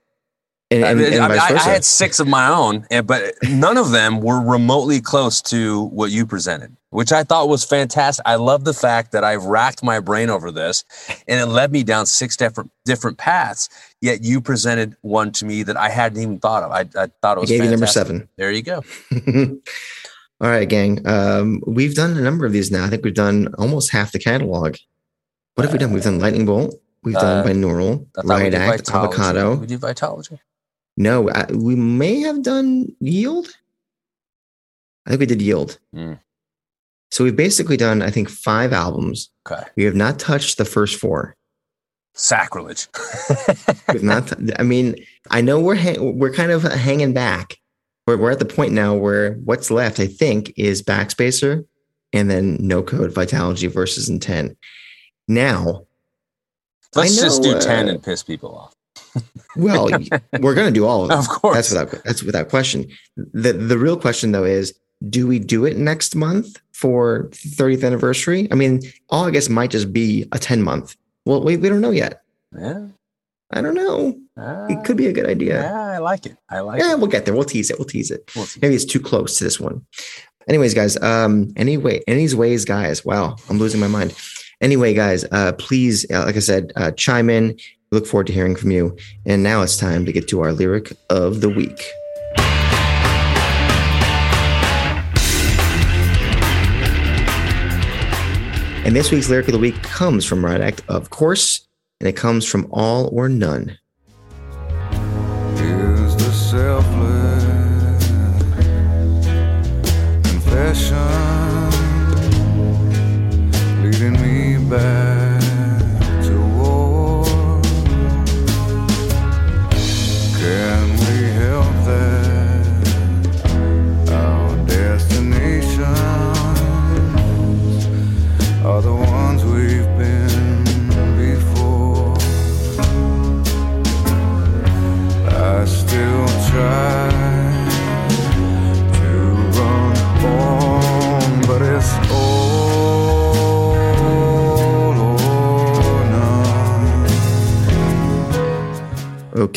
[SPEAKER 1] And, and,
[SPEAKER 2] I, mean,
[SPEAKER 1] vice
[SPEAKER 2] I- I had six of my own, and, but none of them were remotely close to what you presented, which I thought was fantastic. I love the fact that I've racked my brain over this, and it led me down six different different paths. Yet you presented one to me that I hadn't even thought of. I, I thought it
[SPEAKER 1] I
[SPEAKER 2] was
[SPEAKER 1] gave you number seven.
[SPEAKER 2] There you go. *laughs*
[SPEAKER 1] All right, gang. Um, we've done a number of these now. I think we've done almost half the catalog. What have we done? We've done Lightning Bolt. We've done
[SPEAKER 2] Uh,
[SPEAKER 1] Binaural, Riot Act,
[SPEAKER 2] Vitalogy.
[SPEAKER 1] Avocado.
[SPEAKER 2] We did Vitalogy.
[SPEAKER 1] No, I, we may have done Yield. I think we did Yield.
[SPEAKER 2] Mm.
[SPEAKER 1] So we've basically done, I think, five albums.
[SPEAKER 2] Okay.
[SPEAKER 1] We have not touched the first four.
[SPEAKER 2] Sacrilege. *laughs*
[SPEAKER 1] We've not. I mean, I know we're hang, we're kind of hanging back. We're we're at the point now where what's left, I think, is Backspacer, and then No Code Vitalogy versus and Ten. Now,
[SPEAKER 2] Let's just do 10
[SPEAKER 1] uh,
[SPEAKER 2] and piss people off.
[SPEAKER 1] Well, we're going to do all of *laughs* them.
[SPEAKER 2] Of course.
[SPEAKER 1] That's without that's without question. The the real question though is do we do it next month for 30th anniversary? I mean, August might just be a 10 month. Well, we, we don't know yet.
[SPEAKER 2] yeah.
[SPEAKER 1] I don't know. It could be a good idea.
[SPEAKER 2] Yeah, I like it. I like it.
[SPEAKER 1] Yeah,
[SPEAKER 2] it.
[SPEAKER 1] we'll get there. We'll tease it. We'll tease it.
[SPEAKER 2] We'll.
[SPEAKER 1] Maybe it's too close to this one. Anyways, guys. Um. Anyway, anyways, guys. Wow, I'm losing my mind. Anyway, guys. Uh, please, uh, like I said, uh, chime in. Look forward to hearing from you. And now it's time to get to our lyric of the week. And this week's lyric of the week comes from Riot Act, of course, and it comes from All or None.
[SPEAKER 3] Here's the selfless confession leading me back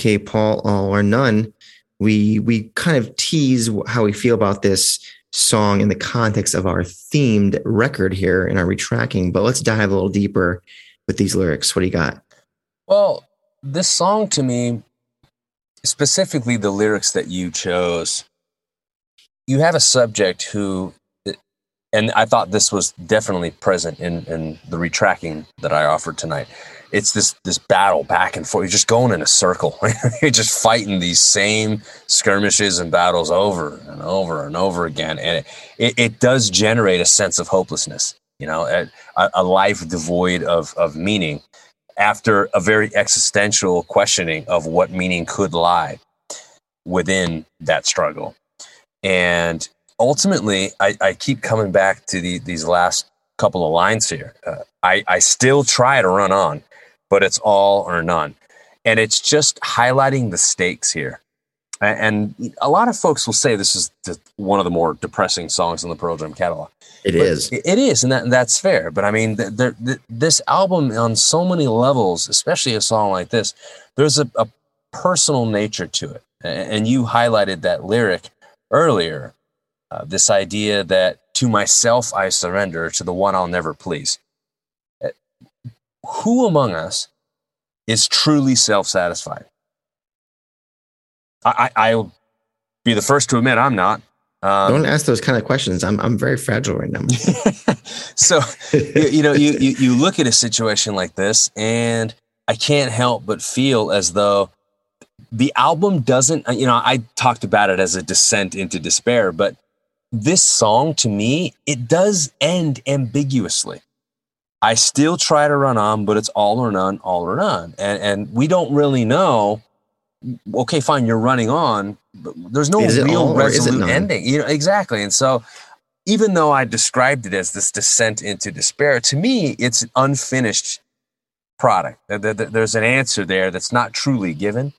[SPEAKER 1] okay, Paul, all or none. We we kind of tease how we feel about this song in the context of our themed record here in our retracking, but let's dive a little deeper with these lyrics. What do you got?
[SPEAKER 2] Well, this song to me, specifically the lyrics that you chose, you have a subject who, and I thought this was definitely present in, in the retracking that I offered tonight. It's this this battle back and forth. You're just going in a circle. *laughs* You're just fighting these same skirmishes and battles over and over and over again, and it, it, it does generate a sense of hopelessness. You know, a, a life devoid of of meaning after a very existential questioning of what meaning could lie within that struggle. And ultimately, I, I keep coming back to the, these last couple of lines here. Uh, I, I still try to run on, but it's all or none. And it's just highlighting the stakes here. And a lot of folks will say this is the, one of the more depressing songs in the Pearl Jam catalog.
[SPEAKER 1] It
[SPEAKER 2] But
[SPEAKER 1] is.
[SPEAKER 2] It is, and that, that's fair. But I mean, th- there, th- this album on so many levels, especially a song like this, there's a, a personal nature to it. And you highlighted that lyric earlier. Uh, this idea that to myself I surrender, to the one I'll never please. Uh, Who among us is truly self satisfied? I, I I'll be the first to admit I'm not. Um,
[SPEAKER 1] Don't ask those kind of questions. I'm I'm very fragile right now. *laughs*
[SPEAKER 2] so you, you know you, you you look at a situation like this and i can't help but feel as though the album doesn't you know i talked about it as a descent into despair but this song to me it does end ambiguously i still try to run on but it's all or none all or none. And and we don't really know okay fine you're running on but there's no real
[SPEAKER 1] all or is it
[SPEAKER 2] resolute ending. You know exactly. And so even though I described it as this descent into despair, to me, it's an unfinished product. There- there- There's an answer there that's not truly given,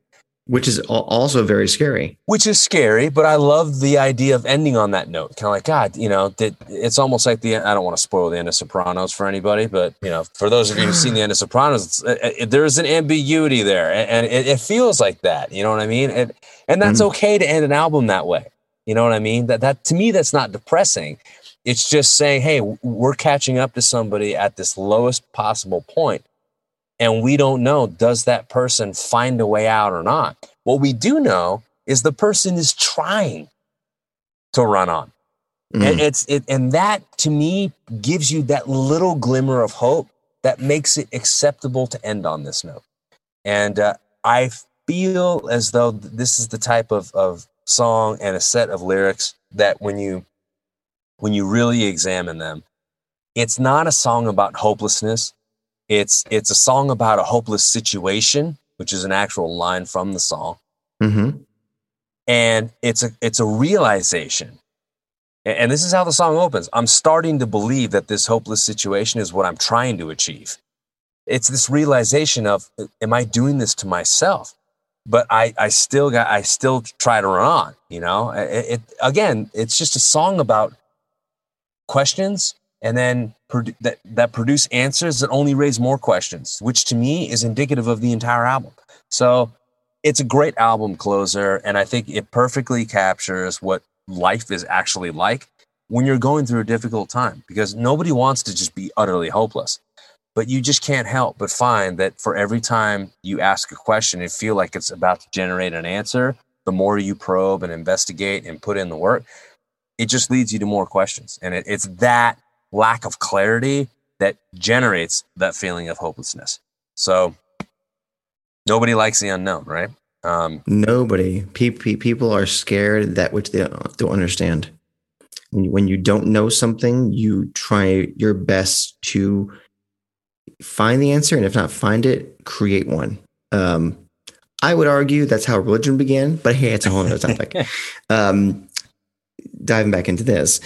[SPEAKER 1] Which is also very scary.
[SPEAKER 2] which is scary. But I love the idea of ending on that note. Kind of like, God, you know, it's almost like the. I don't want to spoil the end of Sopranos for anybody, but you know, for those of you who've seen the end of Sopranos, uh, uh, there's an ambiguity there, and, it, it feels like that. You know what I mean? And and that's okay to end an album that way. You know what I mean? That that to me, that's not depressing. It's just saying, hey, we're catching up to somebody at this lowest possible point, and we don't know does that person find a way out or not. What we do know is the person is trying to run on,
[SPEAKER 1] Mm.
[SPEAKER 2] and it's it, and that to me gives you that little glimmer of hope that makes it acceptable to end on this note. And uh, I feel as though this is the type of, of song and a set of lyrics that when you when you really examine them, it's not a song about hopelessness. It's it's a song about a hopeless situation, which is an actual line from the song.
[SPEAKER 1] Mhm.
[SPEAKER 2] and it's a it's a realization. And this is how the song opens. I'm starting to believe that this hopeless situation is what i'm trying to achieve. It's this realization of am i doing this to myself? But i i still got i still try to run on you know? It, it again it's just a song about questions and then produ- that that produce answers that only raise more questions which to me is indicative of the entire album. So it's a great album closer and i think it perfectly captures what life is actually like when you're going through a difficult time because nobody wants to just be utterly hopeless. But you just can't help but find that for every time you ask a question and feel like it's about to generate an answer the more you probe and investigate and put in the work it just leads you to more questions. And it, it's that lack of clarity that generates that feeling of hopelessness so nobody likes the unknown right um,
[SPEAKER 1] Nobody. Pe- pe- people are scared that which they don't understand. When you, when you don't know something, you try your best to find the answer, and if not find it, create one. Um, I would argue that's how religion began, but hey, it's a whole other topic. *laughs* um, diving back into this,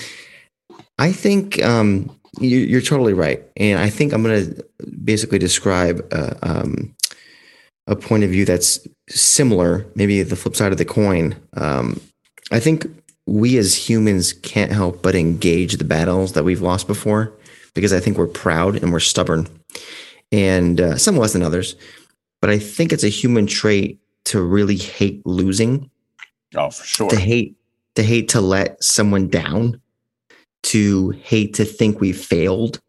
[SPEAKER 1] I think um, you, you're totally right, and I think I'm going to basically describe uh, um, a point of view that's similar, maybe the flip side of the coin. Um, I think we as humans can't help but engage the battles that we've lost before because I think we're proud and we're stubborn, and uh, some less than others. But I think it's a human trait to really hate losing
[SPEAKER 2] oh for sure
[SPEAKER 1] to hate to hate to let someone down to hate to think we failed.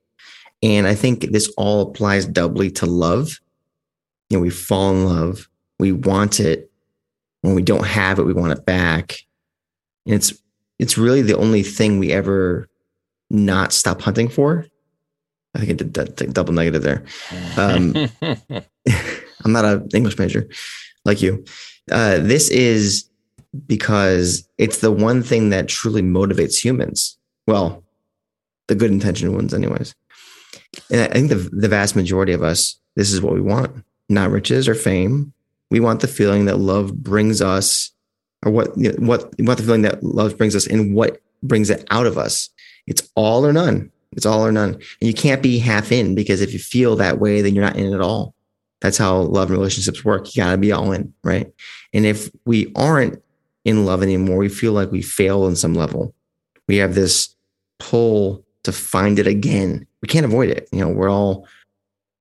[SPEAKER 1] And i think this all applies doubly to love. You know we fall in love we want it. When we don't have it we want it back. And it's it's really the only thing we ever not stop hunting for. I think i did that double negative there. Um, *laughs* I'm not an English major like you. Uh, this is because it's the one thing that truly motivates humans. Well, the good intentioned ones, anyways. And I think the, the vast majority of us, this is what we want not riches or fame. We want the feeling that love brings us, or what, you know, what, we want the feeling that love brings us and what brings it out of us. It's all or none. It's all or none. And you can't be half in because if you feel that way, then you're not in at all. That's how love and relationships work. You got to be all in, right? And if we aren't in love anymore, we feel like we fail on some level. We have this pull to find it again. We can't avoid it. You know, we're all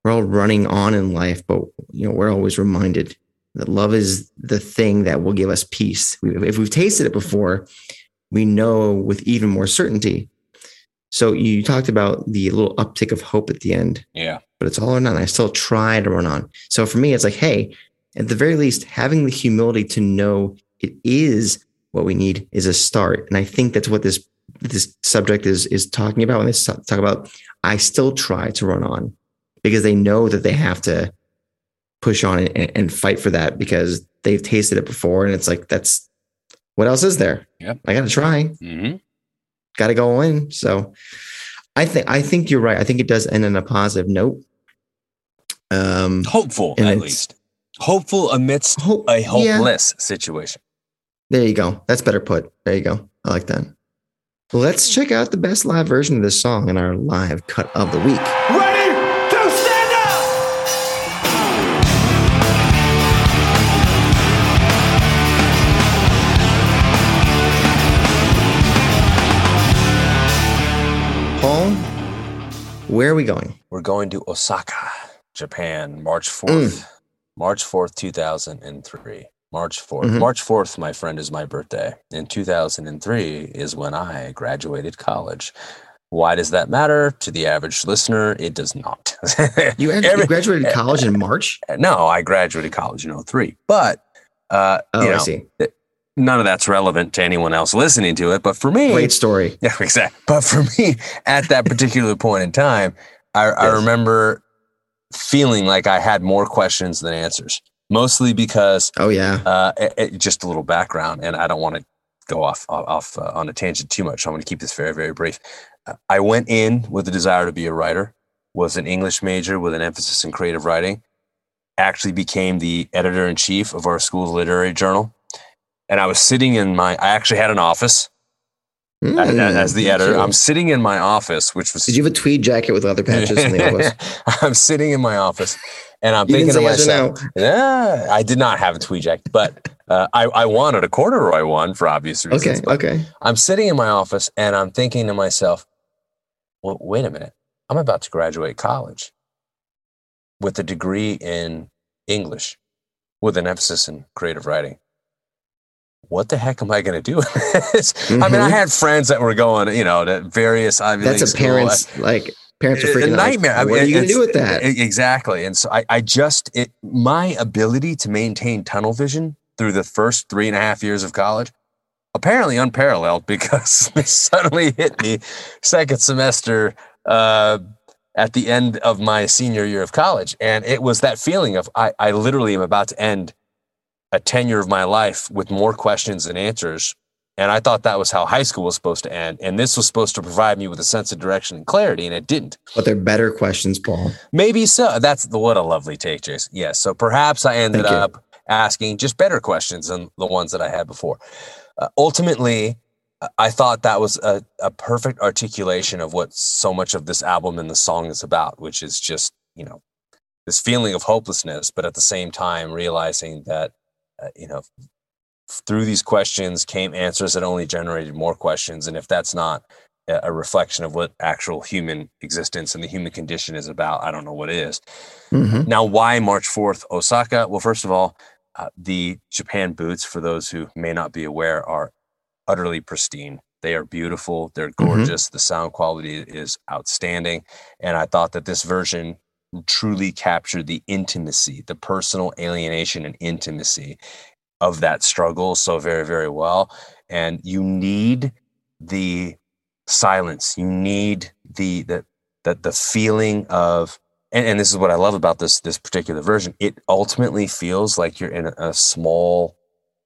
[SPEAKER 1] we're all running on in life, but you know, we're always reminded that love is the thing that will give us peace. If we've tasted it before, we know with even more certainty. So you talked about the little uptick of hope at the end
[SPEAKER 2] yeah
[SPEAKER 1] but it's all or none. I still try to run on. So for me, it's like, hey, at the very least, having the humility to know it is what we need is a start. And I think that's what this this subject is is talking about when they talk about I still try to run on because they know that they have to push on and, and fight for that because they've tasted it before and it's like that's what else is there?
[SPEAKER 2] Yep.
[SPEAKER 1] I gotta try
[SPEAKER 2] hmm
[SPEAKER 1] got to go in. So I think I think you're right. I think it does end on a positive note. Um,
[SPEAKER 2] Hopeful, at least. Hopeful amidst
[SPEAKER 1] hope,
[SPEAKER 2] a
[SPEAKER 1] yeah,
[SPEAKER 2] hopeless situation.
[SPEAKER 1] there you go. That's better put. There you go. I like that. Let's check out the best live version of this song in our live cut of the week.
[SPEAKER 3] Ready to stand up!
[SPEAKER 1] Paul, where are we going?
[SPEAKER 2] We're going to Osaka, Japan, March
[SPEAKER 1] Mm.
[SPEAKER 2] 4th. March 4th, 2003. March 4th.
[SPEAKER 1] Mhm.
[SPEAKER 2] March 4th, my friend, is my birthday. In 2003 is when I graduated college. Why does that matter to the average listener? It does not.
[SPEAKER 1] You, *laughs*
[SPEAKER 2] Every-
[SPEAKER 1] graduated *laughs* college in March.
[SPEAKER 2] no, I graduated college in 03. But, uh,
[SPEAKER 1] Oh,
[SPEAKER 2] you
[SPEAKER 1] I
[SPEAKER 2] know,
[SPEAKER 1] see.
[SPEAKER 2] none of that's relevant to anyone else listening to it. But for me,
[SPEAKER 1] Great story. *laughs*
[SPEAKER 2] Yeah, exactly. But for me, at that particular point in time, I, I remember feeling like I had more questions than answers, mostly because
[SPEAKER 1] Oh yeah.
[SPEAKER 2] uh, it, it- just a little background, and I don't want to go off off, uh, on a tangent too much. So I'm going to keep this very very brief. Uh, I went in with the desire to be a writer, was an English major with an emphasis in creative writing. Actually, became the editor in chief of our school's literary journal, and I was sitting in my. I actually had an office
[SPEAKER 1] Mm,
[SPEAKER 2] as the editor. I'm sitting in my office, which was
[SPEAKER 1] Did you have a tweed jacket with leather patches in the *laughs* office?
[SPEAKER 2] I'm sitting in my office, and I'm
[SPEAKER 1] You
[SPEAKER 2] thinking to myself, "Yeah, I did not have a tweed jacket, but uh, I, I wanted a corduroy one for obvious reasons.
[SPEAKER 1] Okay. Okay.
[SPEAKER 2] I'm sitting in my office, and I'm thinking to myself, well, wait a minute. I'm about to graduate college with a degree in English with an emphasis in creative writing. What the heck am I going to do with this? I mean, I
[SPEAKER 1] Mhm.
[SPEAKER 2] had friends that were going, you know, to various Ivy
[SPEAKER 1] That's
[SPEAKER 2] League
[SPEAKER 1] a
[SPEAKER 2] school.
[SPEAKER 1] parent's like parents are
[SPEAKER 2] A- a
[SPEAKER 1] freaking out, like,
[SPEAKER 2] nightmare. I
[SPEAKER 1] What
[SPEAKER 2] mean,
[SPEAKER 1] are you going to do with that?
[SPEAKER 2] Exactly. And so I, I just, it, my ability to maintain tunnel vision through the first three and a half years of college, apparently unparalleled *laughs* because this suddenly hit me second semester uh, at the end of my senior year of college. And it was that feeling of I, I literally am about to end a tenure of my life with more questions than answers. And I thought that was how high school was supposed to end. And this was supposed to provide me with a sense of direction and clarity, and it didn't.
[SPEAKER 1] but they're better questions, Paul.
[SPEAKER 2] Maybe so. That's the, what a lovely take, Jason. Yes. So perhaps I ended
[SPEAKER 1] Thank you.
[SPEAKER 2] up asking just better questions than the ones that I had before. Uh, ultimately, I thought that was a, a perfect articulation of what so much of this album and the song is about, which is just, you know, this feeling of hopelessness, but at the same time realizing that, you know, through these questions came answers that only generated more questions. And if that's not a reflection of what actual human existence and the human condition is about, I don't know what is.
[SPEAKER 1] Mhm.
[SPEAKER 2] Now, why March 4th, Osaka? Well, first of all, uh, the Japan boots, for those who may not be aware, are utterly pristine. They are beautiful. They're gorgeous. The sound quality is outstanding. And I thought that this version truly captured the intimacy, the personal alienation and intimacy of that struggle so very, very well. And you need the silence. You need the the the, the feeling of and, and this is what I love about this this particular version. It ultimately feels like you're in a, a small,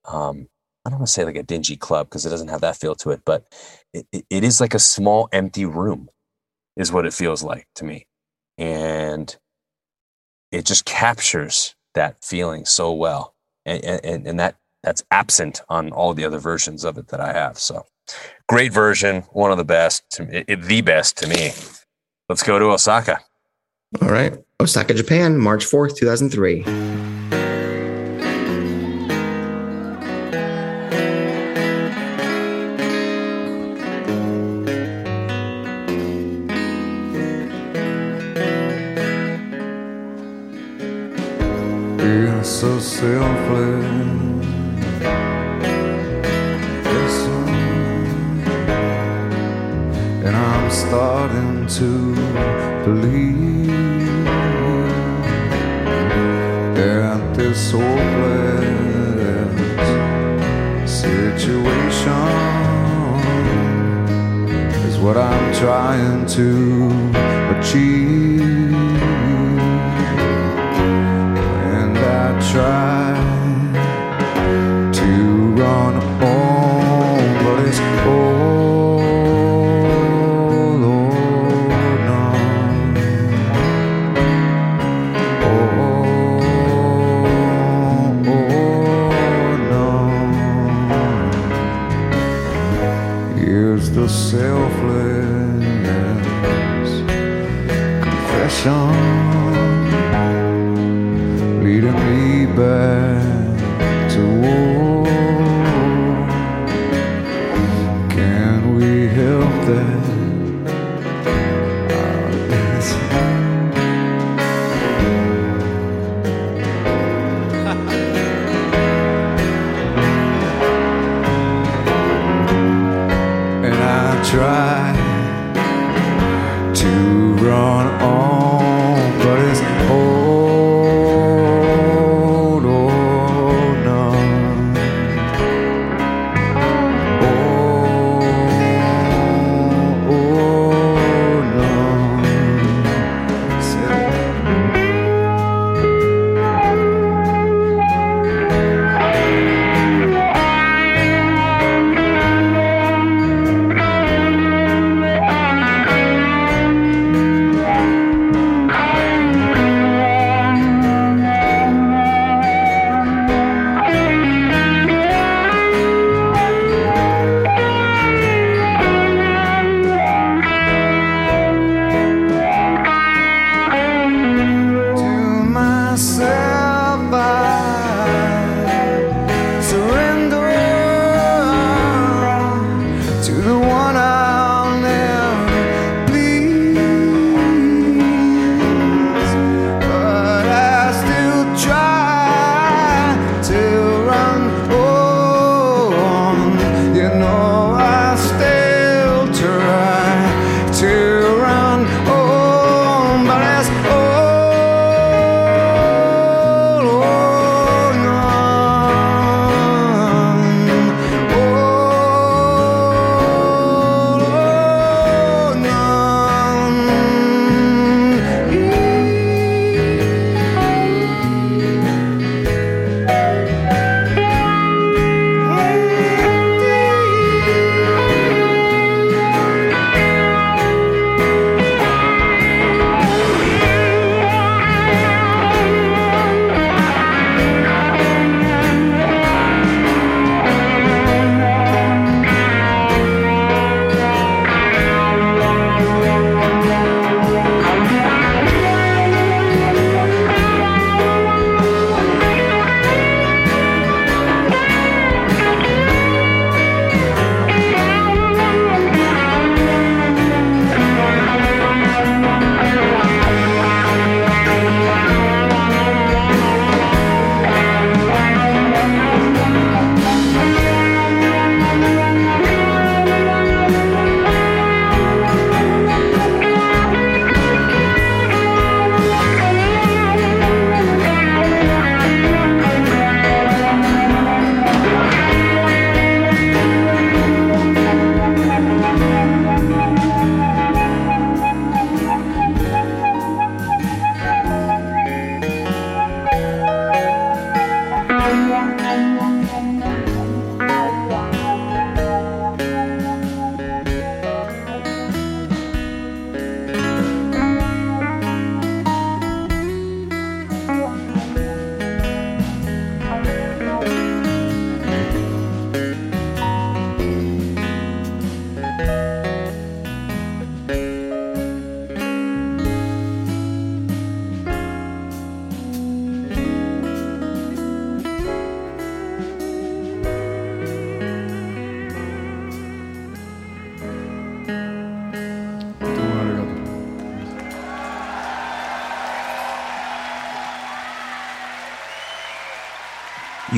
[SPEAKER 2] um, I don't want to say like a dingy club because it doesn't have that feel to it, but it, it, it is like a small empty room, is what it feels like to me, and it just captures that feeling so well, and and, and that that's absent on all the other versions of it that I have. So, great version, one of the best, it- the best to me. Let's go to Osaka.
[SPEAKER 1] All right. Osaka, Japan, March 4th, 2003.
[SPEAKER 3] sail listen, and I'm starting to believe that this hopeless situation is what I'm trying to achieve, and I try. Selfless confession. Leading me back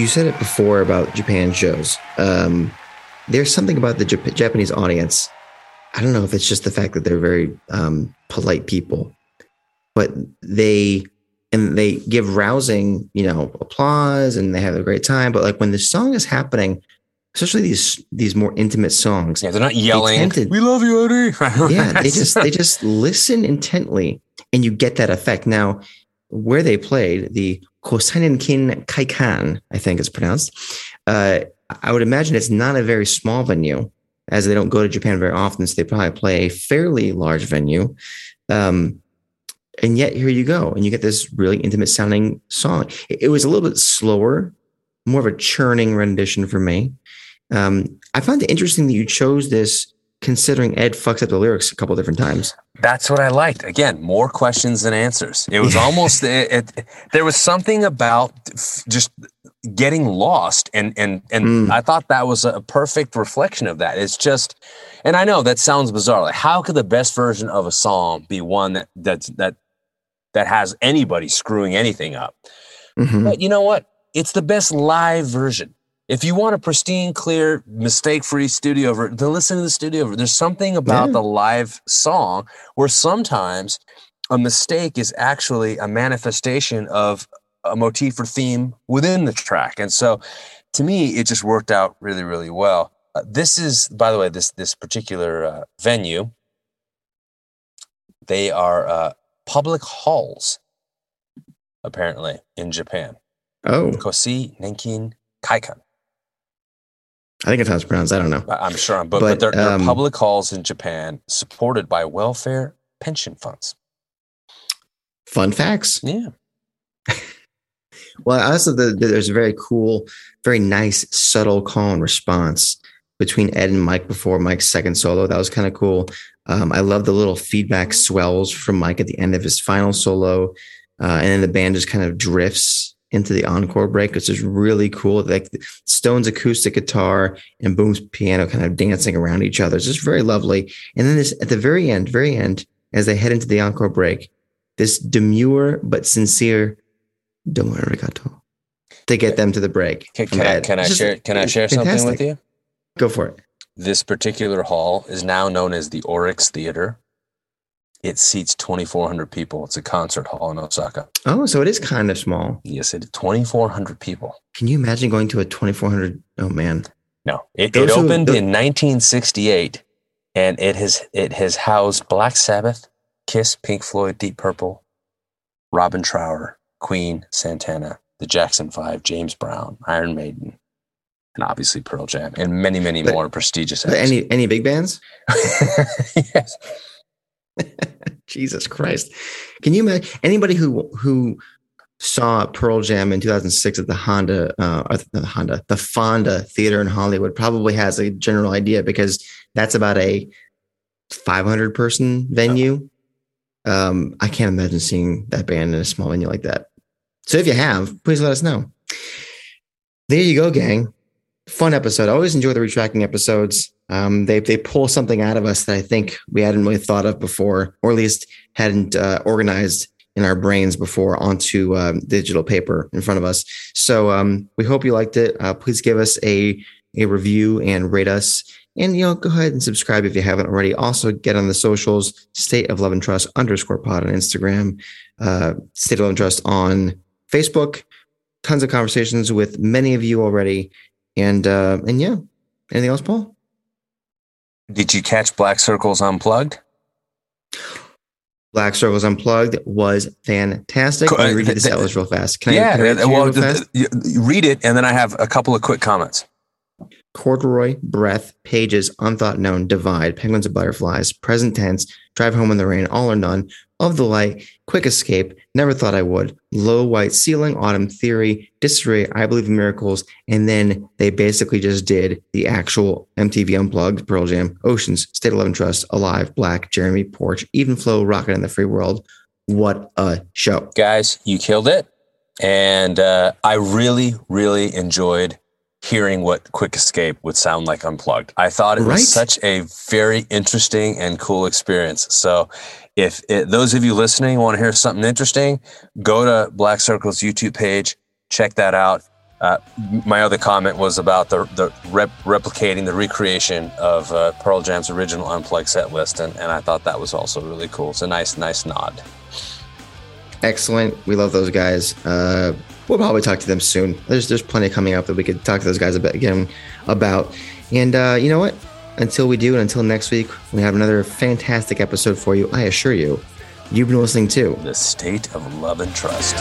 [SPEAKER 3] You
[SPEAKER 1] said it before about Japan shows. Um, there's something about the Jap- Japanese audience. I don't know if it's just the fact that they're very um, polite people, but they and they give rousing, you know, applause and they have a great time. But like when the song is happening, especially these these more intimate songs.
[SPEAKER 2] Yeah, they're not yelling.
[SPEAKER 1] tend to-
[SPEAKER 2] we love you, Eddie. *laughs*
[SPEAKER 1] yeah, they just they just listen intently, and you get that effect. Now, where they played the Kosaninkin Kaikan, I think it's pronounced. Uh, I would imagine it's not a very small venue, as they don't go to Japan very often, so they probably play a fairly large venue. Um, and yet here you go, and you get this really intimate sounding song. It, it was a little bit slower, more of a churning rendition for me. Um, I found it interesting that you chose this considering Ed fucks up the lyrics a couple different times.
[SPEAKER 2] That's what I liked. Again, more questions than answers. It was almost *laughs* it, it, there was something about f- just getting lost, and and and
[SPEAKER 1] Mm.
[SPEAKER 2] I thought that was a perfect reflection of that. It's just, and I know that sounds bizarre. Like, how could the best version of a song be one that that's that that has anybody screwing anything up?
[SPEAKER 1] Mhm.
[SPEAKER 2] But you know what? It's the best live version. If you want a pristine, clear, mistake-free studio version, then listen to the studio version. There's something about
[SPEAKER 1] Yeah.
[SPEAKER 2] the live song where sometimes a mistake is actually a manifestation of a motif or theme within the track. And so to me, it just worked out really, really well. Uh, this is, by the way, this this particular uh, venue. They are uh, public halls, apparently in Japan.
[SPEAKER 1] Oh,
[SPEAKER 2] Kosei Nenkin Kaikan.
[SPEAKER 1] I think it's how it's pronounced. I don't know.
[SPEAKER 2] I'm sure, I'm, but, but,
[SPEAKER 1] But,
[SPEAKER 2] they're, they're
[SPEAKER 1] um,
[SPEAKER 2] public halls in Japan supported by welfare pension funds.
[SPEAKER 1] Fun facts.
[SPEAKER 2] Yeah. *laughs*
[SPEAKER 1] Well, I also the, the- there's a very cool, very nice, subtle call and response between Ed and Mike before Mike's second solo. That was kind of cool. Um, I love the little feedback swells from Mike at the end of his final solo, uh, and then the band just kind of drifts into the encore break, which is really cool. Like Stone's acoustic guitar and Boom's piano kind of dancing around each other. It's just very lovely. And then this at the very end, very end, as they head into the encore break, this demure but sincere "Domo arigato" to get them to the break.
[SPEAKER 2] Can, can I can I
[SPEAKER 1] just
[SPEAKER 2] share can I share something with you?
[SPEAKER 1] Go for it.
[SPEAKER 2] This particular hall is now known as the Orix Theater. It seats 2,400 people. It's a concert hall in Osaka.
[SPEAKER 1] Oh, so it is kind of small.
[SPEAKER 2] Yes, it 2,400 people.
[SPEAKER 1] Can you imagine going to a 2400? Oh man.
[SPEAKER 2] No, it, it
[SPEAKER 1] Those who-
[SPEAKER 2] opened in 1968, and it has it has housed Black Sabbath, Kiss, Pink Floyd, Deep Purple, Robin Trower, Queen, Santana, the Jackson Five, James Brown, Iron Maiden, and obviously Pearl Jam, and many many
[SPEAKER 1] But-
[SPEAKER 2] more prestigious. Acts.
[SPEAKER 1] any any big bands? *laughs*
[SPEAKER 2] yes. *laughs*
[SPEAKER 1] Jesus Christ. Can you imagine anybody who who saw Pearl Jam in 2006 at the Honda uh the Honda, the Fonda Theater in Hollywood probably has a general idea because that's about a 500 person venue. Um I can't imagine seeing that band in a small venue like that. So if you have, please let us know. There you go, gang. Fun episode. I always enjoy the retracking episodes. Um, they they pull something out of us that I think we hadn't really thought of before, or at least hadn't uh, organized in our brains before onto um, digital paper in front of us. So um, we hope you liked it. Uh, please give us a a review and rate us. And you know, go ahead and subscribe if you haven't already. Also, get on the socials: State of Love and Trust underscore Pod on Instagram, uh, State of Love and Trust on Facebook. Tons of conversations with many of you already, and uh, and yeah. Anything else, Paul?
[SPEAKER 2] Did you catch Black Circles Unplugged?
[SPEAKER 1] Black Circles Unplugged was fantastic.
[SPEAKER 2] Cool.
[SPEAKER 1] Let me read you the
[SPEAKER 2] Uh,
[SPEAKER 1] real fast. Can I,
[SPEAKER 2] yeah.
[SPEAKER 1] can I read it
[SPEAKER 2] well,
[SPEAKER 1] real
[SPEAKER 2] th-
[SPEAKER 1] fast?
[SPEAKER 2] th- read it, and then I have a couple of quick comments.
[SPEAKER 1] Corduroy, Breath, Pages, Unthought Known, Divide, Penguins and Butterflies, Present Tense, Drive Home in the Rain, All or None, Of the Light, Quick Escape, Never Thought I Would, Low White Ceiling, Autumn Theory, Disarray, I Believe in Miracles, and then they basically just did the actual MTV Unplugged, Pearl Jam, Oceans, State and Trust, Alive, Black, Jeremy, Porch, Even Flow, Rockin' in the Free World. What a show.
[SPEAKER 2] guys you killed it and uh, i really really enjoyed hearing what quick escape would sound like unplugged i thought it
[SPEAKER 1] Right.
[SPEAKER 2] was such a very interesting and cool experience so if it, those of you listening want to hear something interesting go to black circle's youtube page check that out uh, my other comment was about the, the rep- replicating the recreation of uh, pearl jam's original unplugged set list and, and i thought that was also really cool it's a nice nice nod
[SPEAKER 1] excellent. We love those guys. Uh, we'll probably talk to them soon. There's there's plenty coming up that we could talk to those guys about again about. And uh, you know what? Until we do, and until next week, we have another fantastic episode for you. I assure you, you've been listening to
[SPEAKER 2] The state of love and trust.